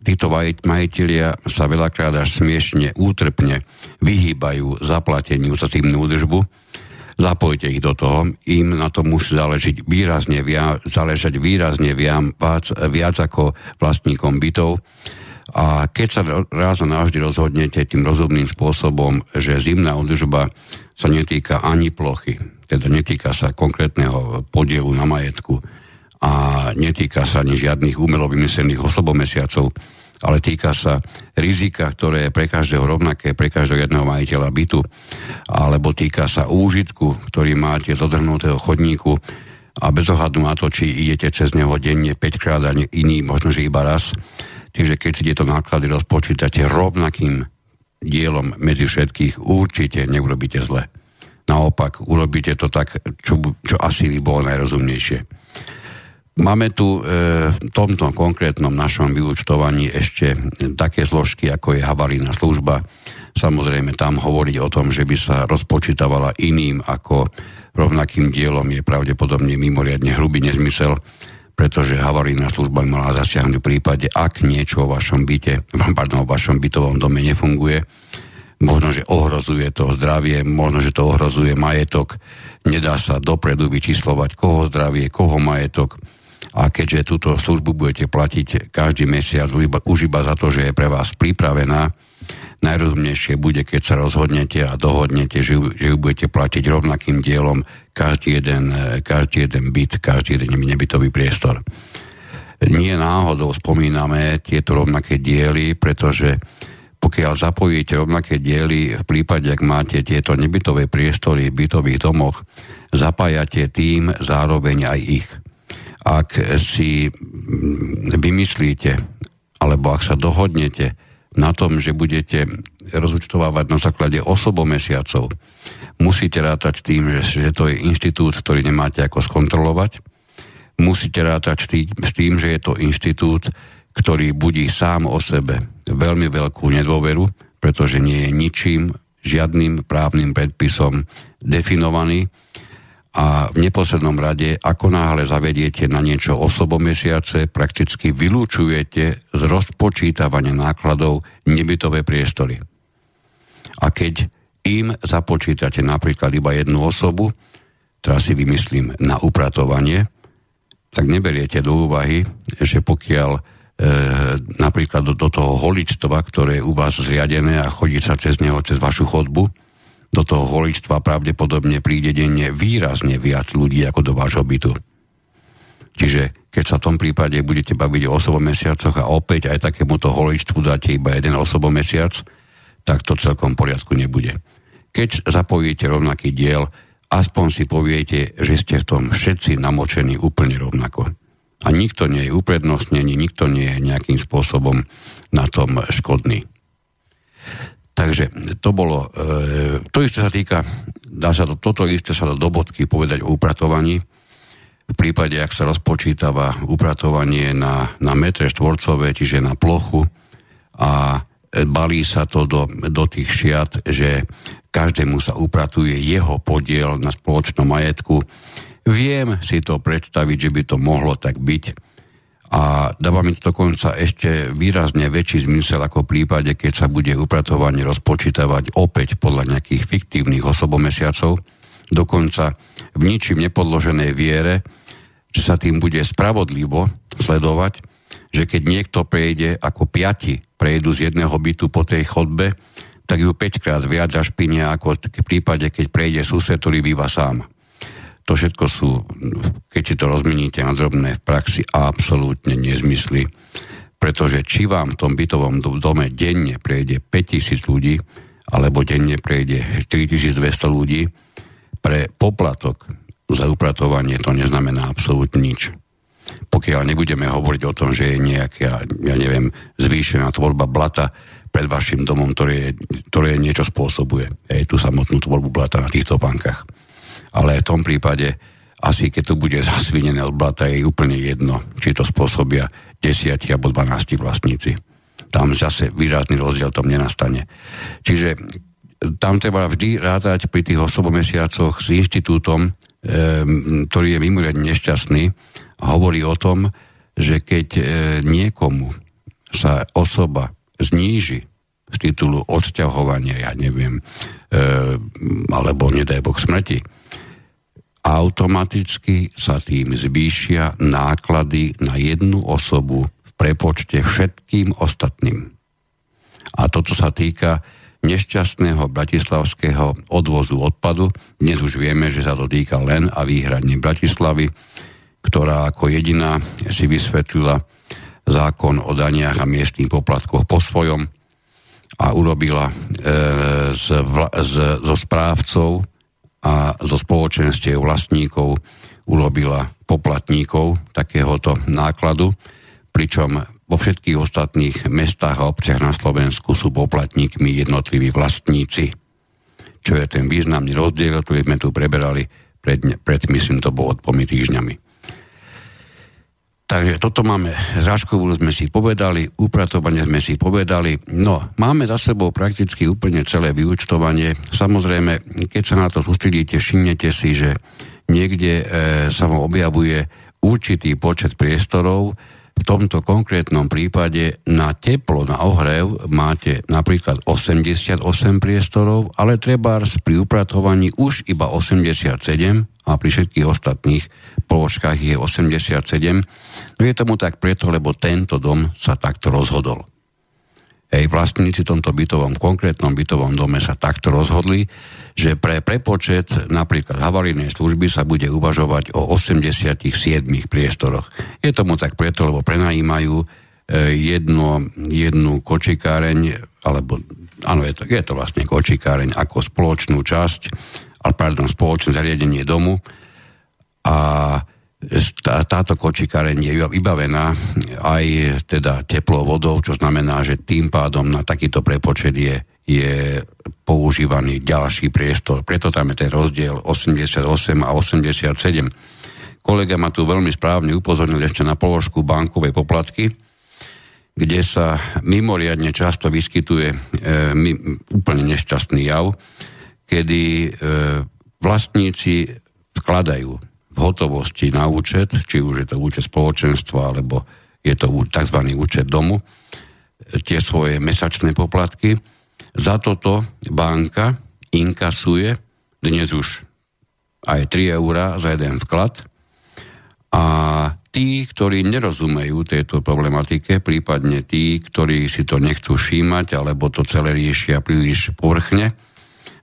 títo majiteľia sa veľakrát až smiešne, útrpne vyhýbajú zaplateniu za zimnú údržbu. Zapojte ich do toho, im na to musí záležiť výrazne, záležať výrazne viac, viac ako vlastníkom bytov. A keď sa raz a navždy rozhodnete tým rozumným spôsobom, že zimná údržba sa netýka ani plochy, teda netýka sa konkrétneho podielu na majetku a netýka sa ani žiadnych umelo vymyslených osobomesiacov, ale týka sa rizika, ktoré je pre každého rovnaké, pre každého jedného majiteľa bytu, alebo týka sa úžitku, ktorý máte z odhrnutého chodníku a bez ohľadu na to, či idete cez neho denne 5 krát a iný možno, že iba raz, Čiže keď si tieto náklady rozpočítate rovnakým dielom medzi všetkých, určite neurobíte zle. Naopak, urobíte to tak, čo, čo asi by bolo najrozumnejšie. Máme tu e, v tomto konkrétnom našom vyučtovaní ešte také zložky, ako je havarijná služba. Samozrejme, tam hovoriť o tom, že by sa rozpočítavala iným ako rovnakým dielom je pravdepodobne mimoriadne hrubý nezmysel, pretože havarijná služba mala zasiahnuť v prípade, ak niečo o vašom byte, pardon, o vašom bytovom dome nefunguje, možno, že ohrozuje to zdravie, možno, že to ohrozuje majetok, nedá sa dopredu vyčíslovať, koho zdravie, koho majetok. A keďže túto službu budete platiť každý mesiac už iba za to, že je pre vás pripravená, Najrozumnejšie bude, keď sa rozhodnete a dohodnete, že, že ju budete platiť rovnakým dielom každý jeden, e, každý jeden byt, každý jeden nebytový priestor. Nie náhodou spomíname tieto rovnaké diely, pretože pokiaľ zapojíte rovnaké diely, v prípade, ak máte tieto nebytové priestory v bytových domoch, zapájate tým zároveň aj ich. Ak si mm, vymyslíte, alebo ak sa dohodnete na tom, že budete rozúčtovávať na základe osobomesiacov, musíte rátať s tým, že, že to je inštitút, ktorý nemáte ako skontrolovať, musíte rátať s tým, že je to inštitút, ktorý budí sám o sebe veľmi veľkú nedôveru, pretože nie je ničím, žiadnym právnym predpisom definovaný a v neposlednom rade, ako náhle zavediete na niečo osobomesiace, prakticky vylúčujete z rozpočítavania nákladov nebytové priestory. A keď im započítate napríklad iba jednu osobu, teraz si vymyslím na upratovanie, tak neberiete do úvahy, že pokiaľ e, napríklad do, do toho holičstva, ktoré je u vás zriadené a chodí sa cez neho, cez vašu chodbu, do toho holičstva pravdepodobne príde denne výrazne viac ľudí ako do vášho bytu. Čiže keď sa v tom prípade budete baviť o osobomesiacoch a opäť aj takémuto holičstvu dáte iba jeden osobomesiac, tak to celkom poriadku nebude. Keď zapojíte rovnaký diel, aspoň si poviete, že ste v tom všetci namočení úplne rovnako. A nikto nie je uprednostnený, nikto nie je nejakým spôsobom na tom škodný. Takže to bolo, e, to isté sa týka, dá sa to, toto isté sa do bodky povedať o upratovaní. V prípade, ak sa rozpočítava upratovanie na, na metre štvorcové, čiže na plochu a balí sa to do, do tých šiat, že každému sa upratuje jeho podiel na spoločnom majetku. Viem si to predstaviť, že by to mohlo tak byť a dáva mi to dokonca ešte výrazne väčší zmysel ako v prípade, keď sa bude upratovanie rozpočítavať opäť podľa nejakých fiktívnych osobomesiacov, dokonca v ničím nepodloženej viere, že sa tým bude spravodlivo sledovať, že keď niekto prejde ako piati prejdu z jedného bytu po tej chodbe, tak ju 5 krát viac zašpinia ako v prípade, keď prejde sused, ktorý býva sám. To všetko sú, keď si to rozmeníte na drobné v praxi, absolútne nezmysly. Pretože či vám v tom bytovom dome denne prejde 5000 ľudí, alebo denne prejde 4200 ľudí, pre poplatok za upratovanie to neznamená absolútne nič. Pokiaľ nebudeme hovoriť o tom, že je nejaká, ja neviem, zvýšená tvorba blata, pred vašim domom, ktoré, ktoré niečo spôsobuje. Ej, tú samotnú tvorbu blata na týchto bankách. Ale v tom prípade asi keď to bude zasvinené od blata, je úplne jedno, či to spôsobia 10 alebo 12 vlastníci. Tam zase výrazný rozdiel tom nenastane. Čiže tam treba vždy rátať pri tých osobomesiacoch s inštitútom, e, ktorý je mimoriadne nešťastný hovorí o tom, že keď e, niekomu sa osoba zníži z titulu odsťahovania, ja neviem, e, alebo nedaj Boh smrti, automaticky sa tým zvýšia náklady na jednu osobu v prepočte všetkým ostatným. A toto sa týka nešťastného bratislavského odvozu odpadu. Dnes už vieme, že sa to týka len a výhradne Bratislavy, ktorá ako jediná si vysvetlila zákon o daniach a miestných poplatkoch po svojom a urobila e, z, z, zo správcov a zo spoločenstiev vlastníkov urobila poplatníkov takéhoto nákladu, pričom vo všetkých ostatných mestách a obciach na Slovensku sú poplatníkmi jednotliví vlastníci. Čo je ten významný rozdiel, ktorý sme tu preberali pred, pred myslím, to bolo dvomi týždňami. Takže toto máme, záškovú sme si povedali, upratovanie sme si povedali. No, máme za sebou prakticky úplne celé vyučtovanie. Samozrejme, keď sa na to sústredíte, všimnete si, že niekde e, sa vám objavuje určitý počet priestorov, v tomto konkrétnom prípade na teplo, na ohrev máte napríklad 88 priestorov, ale treba pri upratovaní už iba 87 a pri všetkých ostatných položkách je 87. No je tomu tak preto, lebo tento dom sa takto rozhodol. Hej, vlastníci tomto bytovom, konkrétnom bytovom dome sa takto rozhodli, že pre prepočet napríklad havarijnej služby sa bude uvažovať o 87 priestoroch. Je tomu tak preto, lebo prenajímajú e, jedno, jednu kočikáreň, alebo áno, je to, je to vlastne kočikáreň ako spoločnú časť, ale pardon, spoločné zariadenie domu a tá, táto kočikáreň je vybavená aj teda teplou vodou, čo znamená, že tým pádom na takýto prepočet je, je používaný ďalší priestor. Preto tam je ten rozdiel 88 a 87. Kolega ma tu veľmi správne upozornil ešte na položku bankovej poplatky, kde sa mimoriadne často vyskytuje e, my, úplne nešťastný jav, kedy e, vlastníci vkladajú v hotovosti na účet, či už je to účet spoločenstva, alebo je to tzv. účet domu, tie svoje mesačné poplatky. Za toto banka inkasuje dnes už aj 3 eurá za jeden vklad a tí, ktorí nerozumejú tejto problematike, prípadne tí, ktorí si to nechcú všímať alebo to celé riešia príliš povrchne,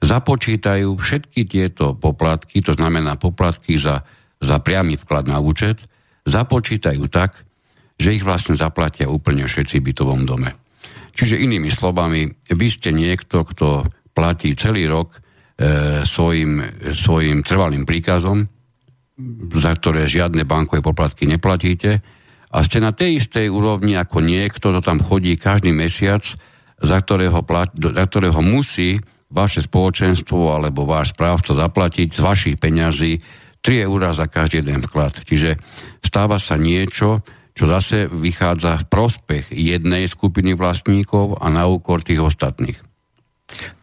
započítajú všetky tieto poplatky, to znamená poplatky za za priamy vklad na účet, započítajú tak, že ich vlastne zaplatia úplne všetci v bytovom dome. Čiže inými slovami, vy ste niekto, kto platí celý rok e, svojim, svojim trvalým príkazom, za ktoré žiadne bankové poplatky neplatíte a ste na tej istej úrovni ako niekto, kto tam chodí každý mesiac, za ktorého, plat, za ktorého musí vaše spoločenstvo alebo váš správca zaplatiť z vašich peňazí 3 eurá za každý jeden vklad. Čiže stáva sa niečo, čo zase vychádza v prospech jednej skupiny vlastníkov a na úkor tých ostatných.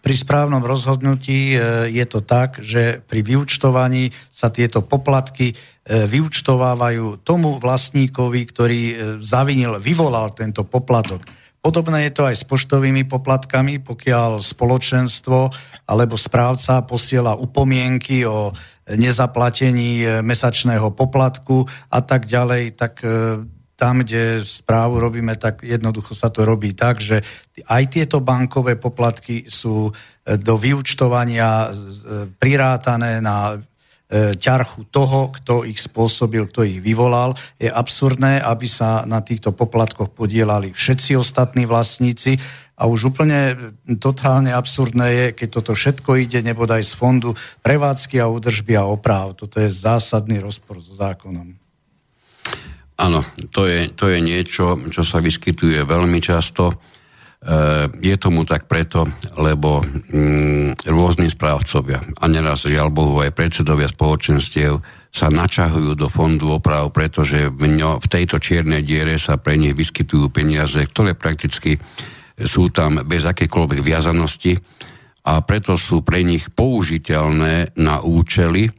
Pri správnom rozhodnutí e, je to tak, že pri vyučtovaní sa tieto poplatky e, vyučtovávajú tomu vlastníkovi, ktorý e, zavinil, vyvolal tento poplatok. Podobné je to aj s poštovými poplatkami, pokiaľ spoločenstvo alebo správca posiela upomienky o nezaplatení e, mesačného poplatku a tak ďalej, tak e, tam, kde správu robíme, tak jednoducho sa to robí tak, že aj tieto bankové poplatky sú e, do vyučtovania prirátané na ťarchu toho, kto ich spôsobil, kto ich vyvolal. Je absurdné, aby sa na týchto poplatkoch podielali všetci ostatní vlastníci a už úplne totálne absurdné je, keď toto všetko ide nebodaj z fondu prevádzky a údržby a oprav. Toto je zásadný rozpor so zákonom. Áno, to je, to je niečo, čo sa vyskytuje veľmi často. E, je tomu tak preto, lebo mm, rôzni správcovia a neraz žiaľ Bohu aj predsedovia spoločenstiev sa načahujú do fondu oprav, pretože v, ňo, v tejto čiernej diere sa pre nich vyskytujú peniaze, ktoré prakticky sú tam bez akékoľvek viazanosti a preto sú pre nich použiteľné na účely, e,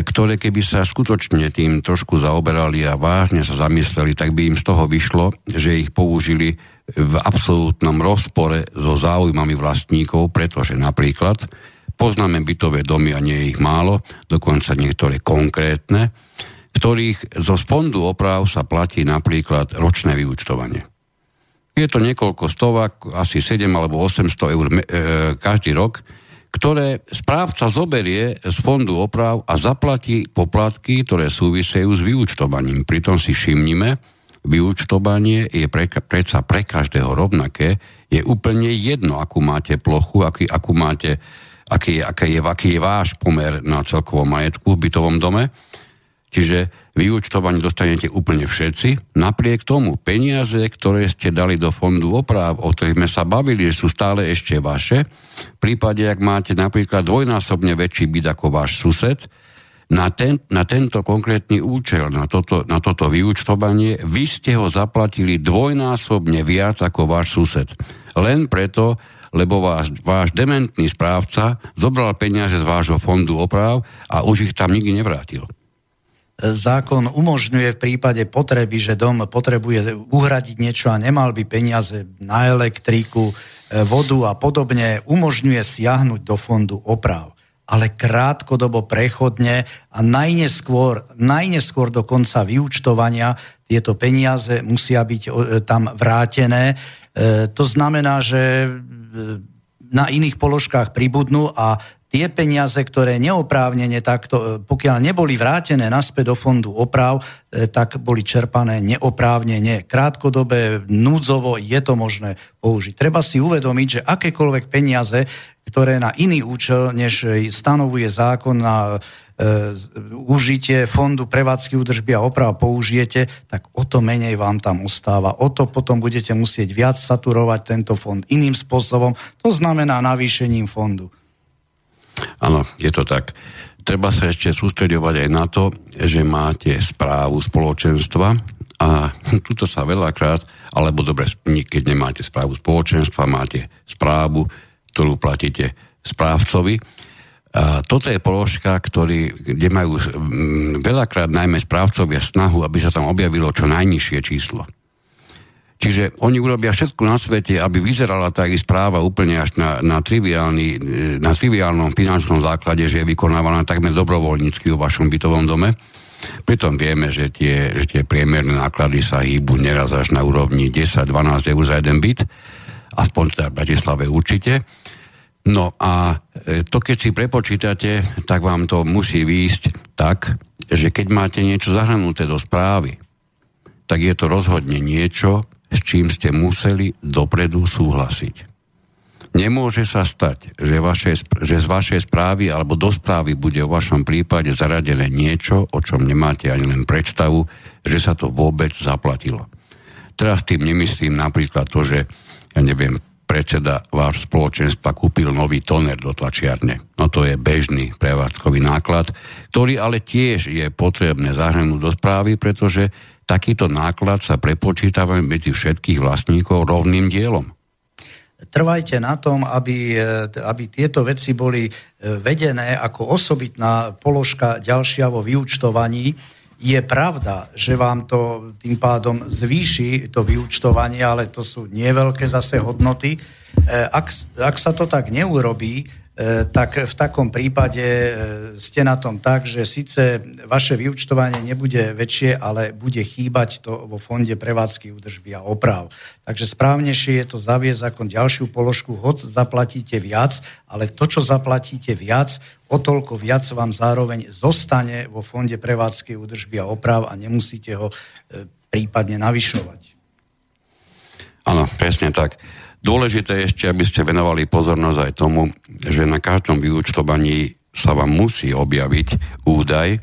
ktoré keby sa skutočne tým trošku zaoberali a vážne sa zamysleli, tak by im z toho vyšlo, že ich použili v absolútnom rozpore so záujmami vlastníkov, pretože napríklad poznáme bytové domy a nie ich málo, dokonca niektoré konkrétne, v ktorých zo spondu oprav sa platí napríklad ročné vyúčtovanie. Je to niekoľko stovák, asi 7 alebo 800 eur e, každý rok, ktoré správca zoberie z fondu oprav a zaplatí poplatky, ktoré súvisejú s vyúčtovaním. Pritom si všimnime, vyúčtovanie je pre, predsa pre každého rovnaké. Je úplne jedno, akú máte plochu, aký, akú máte, aký, aký, je, aký je váš pomer na celkovom majetku v bytovom dome. Čiže vyúčtovanie dostanete úplne všetci. Napriek tomu peniaze, ktoré ste dali do fondu oprav, o ktorých sme sa bavili, sú stále ešte vaše. V prípade, ak máte napríklad dvojnásobne väčší byt ako váš sused, na, ten, na tento konkrétny účel, na toto, na toto vyúčtovanie, vy ste ho zaplatili dvojnásobne viac ako váš sused. Len preto, lebo váš, váš dementný správca zobral peniaze z vášho fondu oprav a už ich tam nikdy nevrátil zákon umožňuje v prípade potreby, že dom potrebuje uhradiť niečo a nemal by peniaze na elektriku, e, vodu a podobne, umožňuje siahnuť do fondu oprav. Ale krátkodobo prechodne a najneskôr, najneskôr do konca vyúčtovania tieto peniaze musia byť e, tam vrátené to znamená, že na iných položkách pribudnú a tie peniaze, ktoré neoprávnene takto, pokiaľ neboli vrátené naspäť do fondu oprav, tak boli čerpané neoprávnene. Krátkodobé, núdzovo je to možné použiť. Treba si uvedomiť, že akékoľvek peniaze, ktoré na iný účel, než stanovuje zákon na E, užitie fondu prevádzky údržby a oprav použijete, tak o to menej vám tam ustáva. O to potom budete musieť viac saturovať tento fond iným spôsobom. To znamená navýšením fondu. Áno, je to tak. Treba sa ešte sústredovať aj na to, že máte správu spoločenstva a tuto sa veľakrát, alebo dobre, keď nemáte správu spoločenstva, máte správu, ktorú platíte správcovi, a toto je položka, ktorý, kde majú veľakrát najmä správcovia snahu, aby sa tam objavilo čo najnižšie číslo. Čiže oni urobia všetko na svete, aby vyzerala tá ich správa úplne až na, na, triviálny, e, na triviálnom finančnom základe, že je vykonávaná takmer dobrovoľnícky v vašom bytovom dome. Pritom vieme, že tie, že tie priemerné náklady sa hýbu neraz až na úrovni 10-12 eur za jeden byt, aspoň teda v Bratislave určite. No a e, to keď si prepočítate, tak vám to musí výjsť tak, že keď máte niečo zahrnuté do správy, tak je to rozhodne niečo, s čím ste museli dopredu súhlasiť. Nemôže sa stať, že, vaše, že z vašej správy alebo do správy bude v vašom prípade zaradené niečo, o čom nemáte ani len predstavu, že sa to vôbec zaplatilo. Teraz tým nemyslím napríklad to, že ja neviem, predseda váš spoločenstva kúpil nový toner do tlačiarne. No to je bežný prevádzkový náklad, ktorý ale tiež je potrebné zahrnúť do správy, pretože takýto náklad sa prepočítava medzi všetkých vlastníkov rovným dielom. Trvajte na tom, aby, aby tieto veci boli e, vedené ako osobitná položka ďalšia vo vyučtovaní, je pravda, že vám to tým pádom zvýši to vyučtovanie, ale to sú nieveľké zase hodnoty. E, ak, ak sa to tak neurobí, E, tak v takom prípade e, ste na tom tak, že síce vaše vyučtovanie nebude väčšie, ale bude chýbať to vo fonde prevádzky údržby a oprav. Takže správnejšie je to zaviesť ako ďalšiu položku, hoc zaplatíte viac, ale to, čo zaplatíte viac, o toľko viac vám zároveň zostane vo fonde prevádzky údržby a oprav a nemusíte ho e, prípadne navyšovať. Áno, presne tak. Dôležité je ešte, aby ste venovali pozornosť aj tomu, že na každom vyúčtovaní sa vám musí objaviť údaj,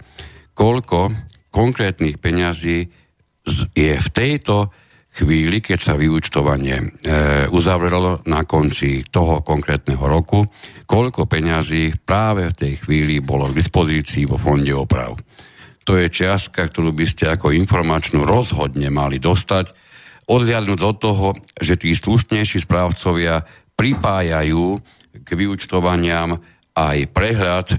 koľko konkrétnych peňazí je v tejto chvíli, keď sa vyúčtovanie e, uzavrelo na konci toho konkrétneho roku, koľko peňazí práve v tej chvíli bolo k dispozícii vo fonde oprav. To je čiastka, ktorú by ste ako informačnú rozhodne mali dostať, odhľadnúť od toho, že tí slušnejší správcovia pripájajú k vyučtovaniam aj prehľad, e,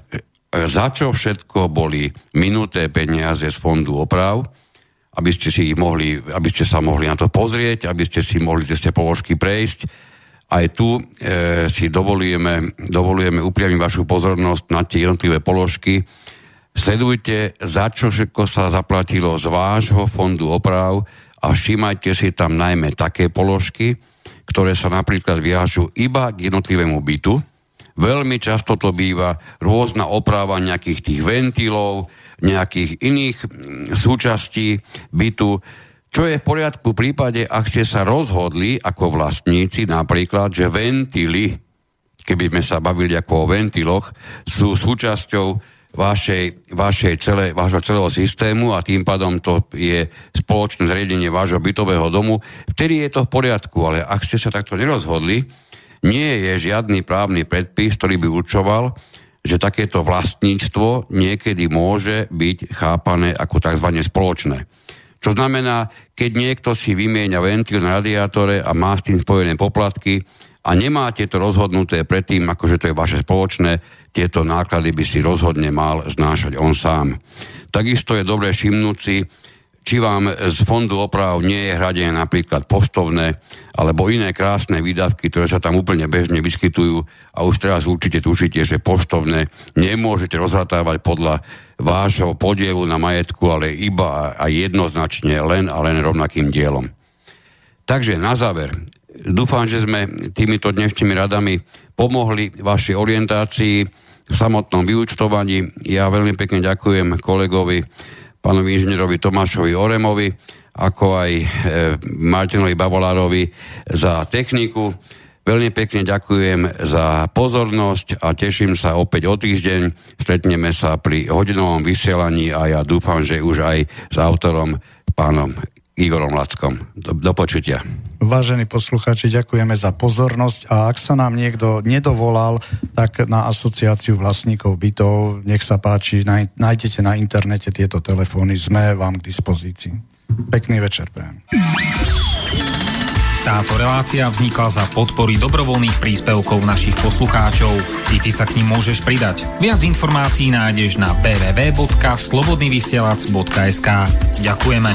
za čo všetko boli minuté peniaze z fondu oprav, aby ste, si ich mohli, aby ste sa mohli na to pozrieť, aby ste si mohli tie položky prejsť. Aj tu e, si dovolujeme, dovolujeme upriamiť vašu pozornosť na tie jednotlivé položky. Sledujte, za čo všetko sa zaplatilo z vášho fondu oprav, a všímajte si tam najmä také položky, ktoré sa napríklad viažu iba k jednotlivému bytu. Veľmi často to býva rôzna oprava nejakých tých ventilov, nejakých iných mm, súčastí bytu, čo je v poriadku v prípade, ak ste sa rozhodli ako vlastníci napríklad, že ventily, keby sme sa bavili ako o ventiloch, sú súčasťou vašej, vašej celé, vášho celého systému a tým pádom to je spoločné zriedenie vášho bytového domu, vtedy je to v poriadku, ale ak ste sa takto nerozhodli, nie je žiadny právny predpis, ktorý by určoval, že takéto vlastníctvo niekedy môže byť chápané ako tzv. spoločné. Čo znamená, keď niekto si vymieňa ventil na radiátore a má s tým spojené poplatky a nemáte to rozhodnuté predtým, akože to je vaše spoločné, tieto náklady by si rozhodne mal znášať on sám. Takisto je dobré všimnúť si, či vám z fondu oprav nie je hradené napríklad postovné alebo iné krásne výdavky, ktoré sa tam úplne bežne vyskytujú a už teraz určite tušíte, že poštovné nemôžete rozhratávať podľa vášho podielu na majetku, ale iba a jednoznačne len a len rovnakým dielom. Takže na záver, Dúfam, že sme týmito dnešnými radami pomohli vašej orientácii v samotnom vyučtovaní. Ja veľmi pekne ďakujem kolegovi, pánovi inžinierovi Tomášovi Oremovi, ako aj e, Martinovi Bavolárovi za techniku. Veľmi pekne ďakujem za pozornosť a teším sa opäť o týždeň. Stretneme sa pri hodinovom vysielaní a ja dúfam, že už aj s autorom pánom Igorom Lackom. Do, do počutia. Vážení poslucháči, ďakujeme za pozornosť a ak sa nám niekto nedovolal, tak na asociáciu vlastníkov bytov, nech sa páči, nájdete na internete tieto telefóny, sme vám k dispozícii. Pekný večer, prajem. Táto relácia vznikla za podpory dobrovoľných príspevkov našich poslucháčov. I ty sa k ním môžeš pridať. Viac informácií nájdeš na www.slobodnyvysielac.sk Ďakujeme.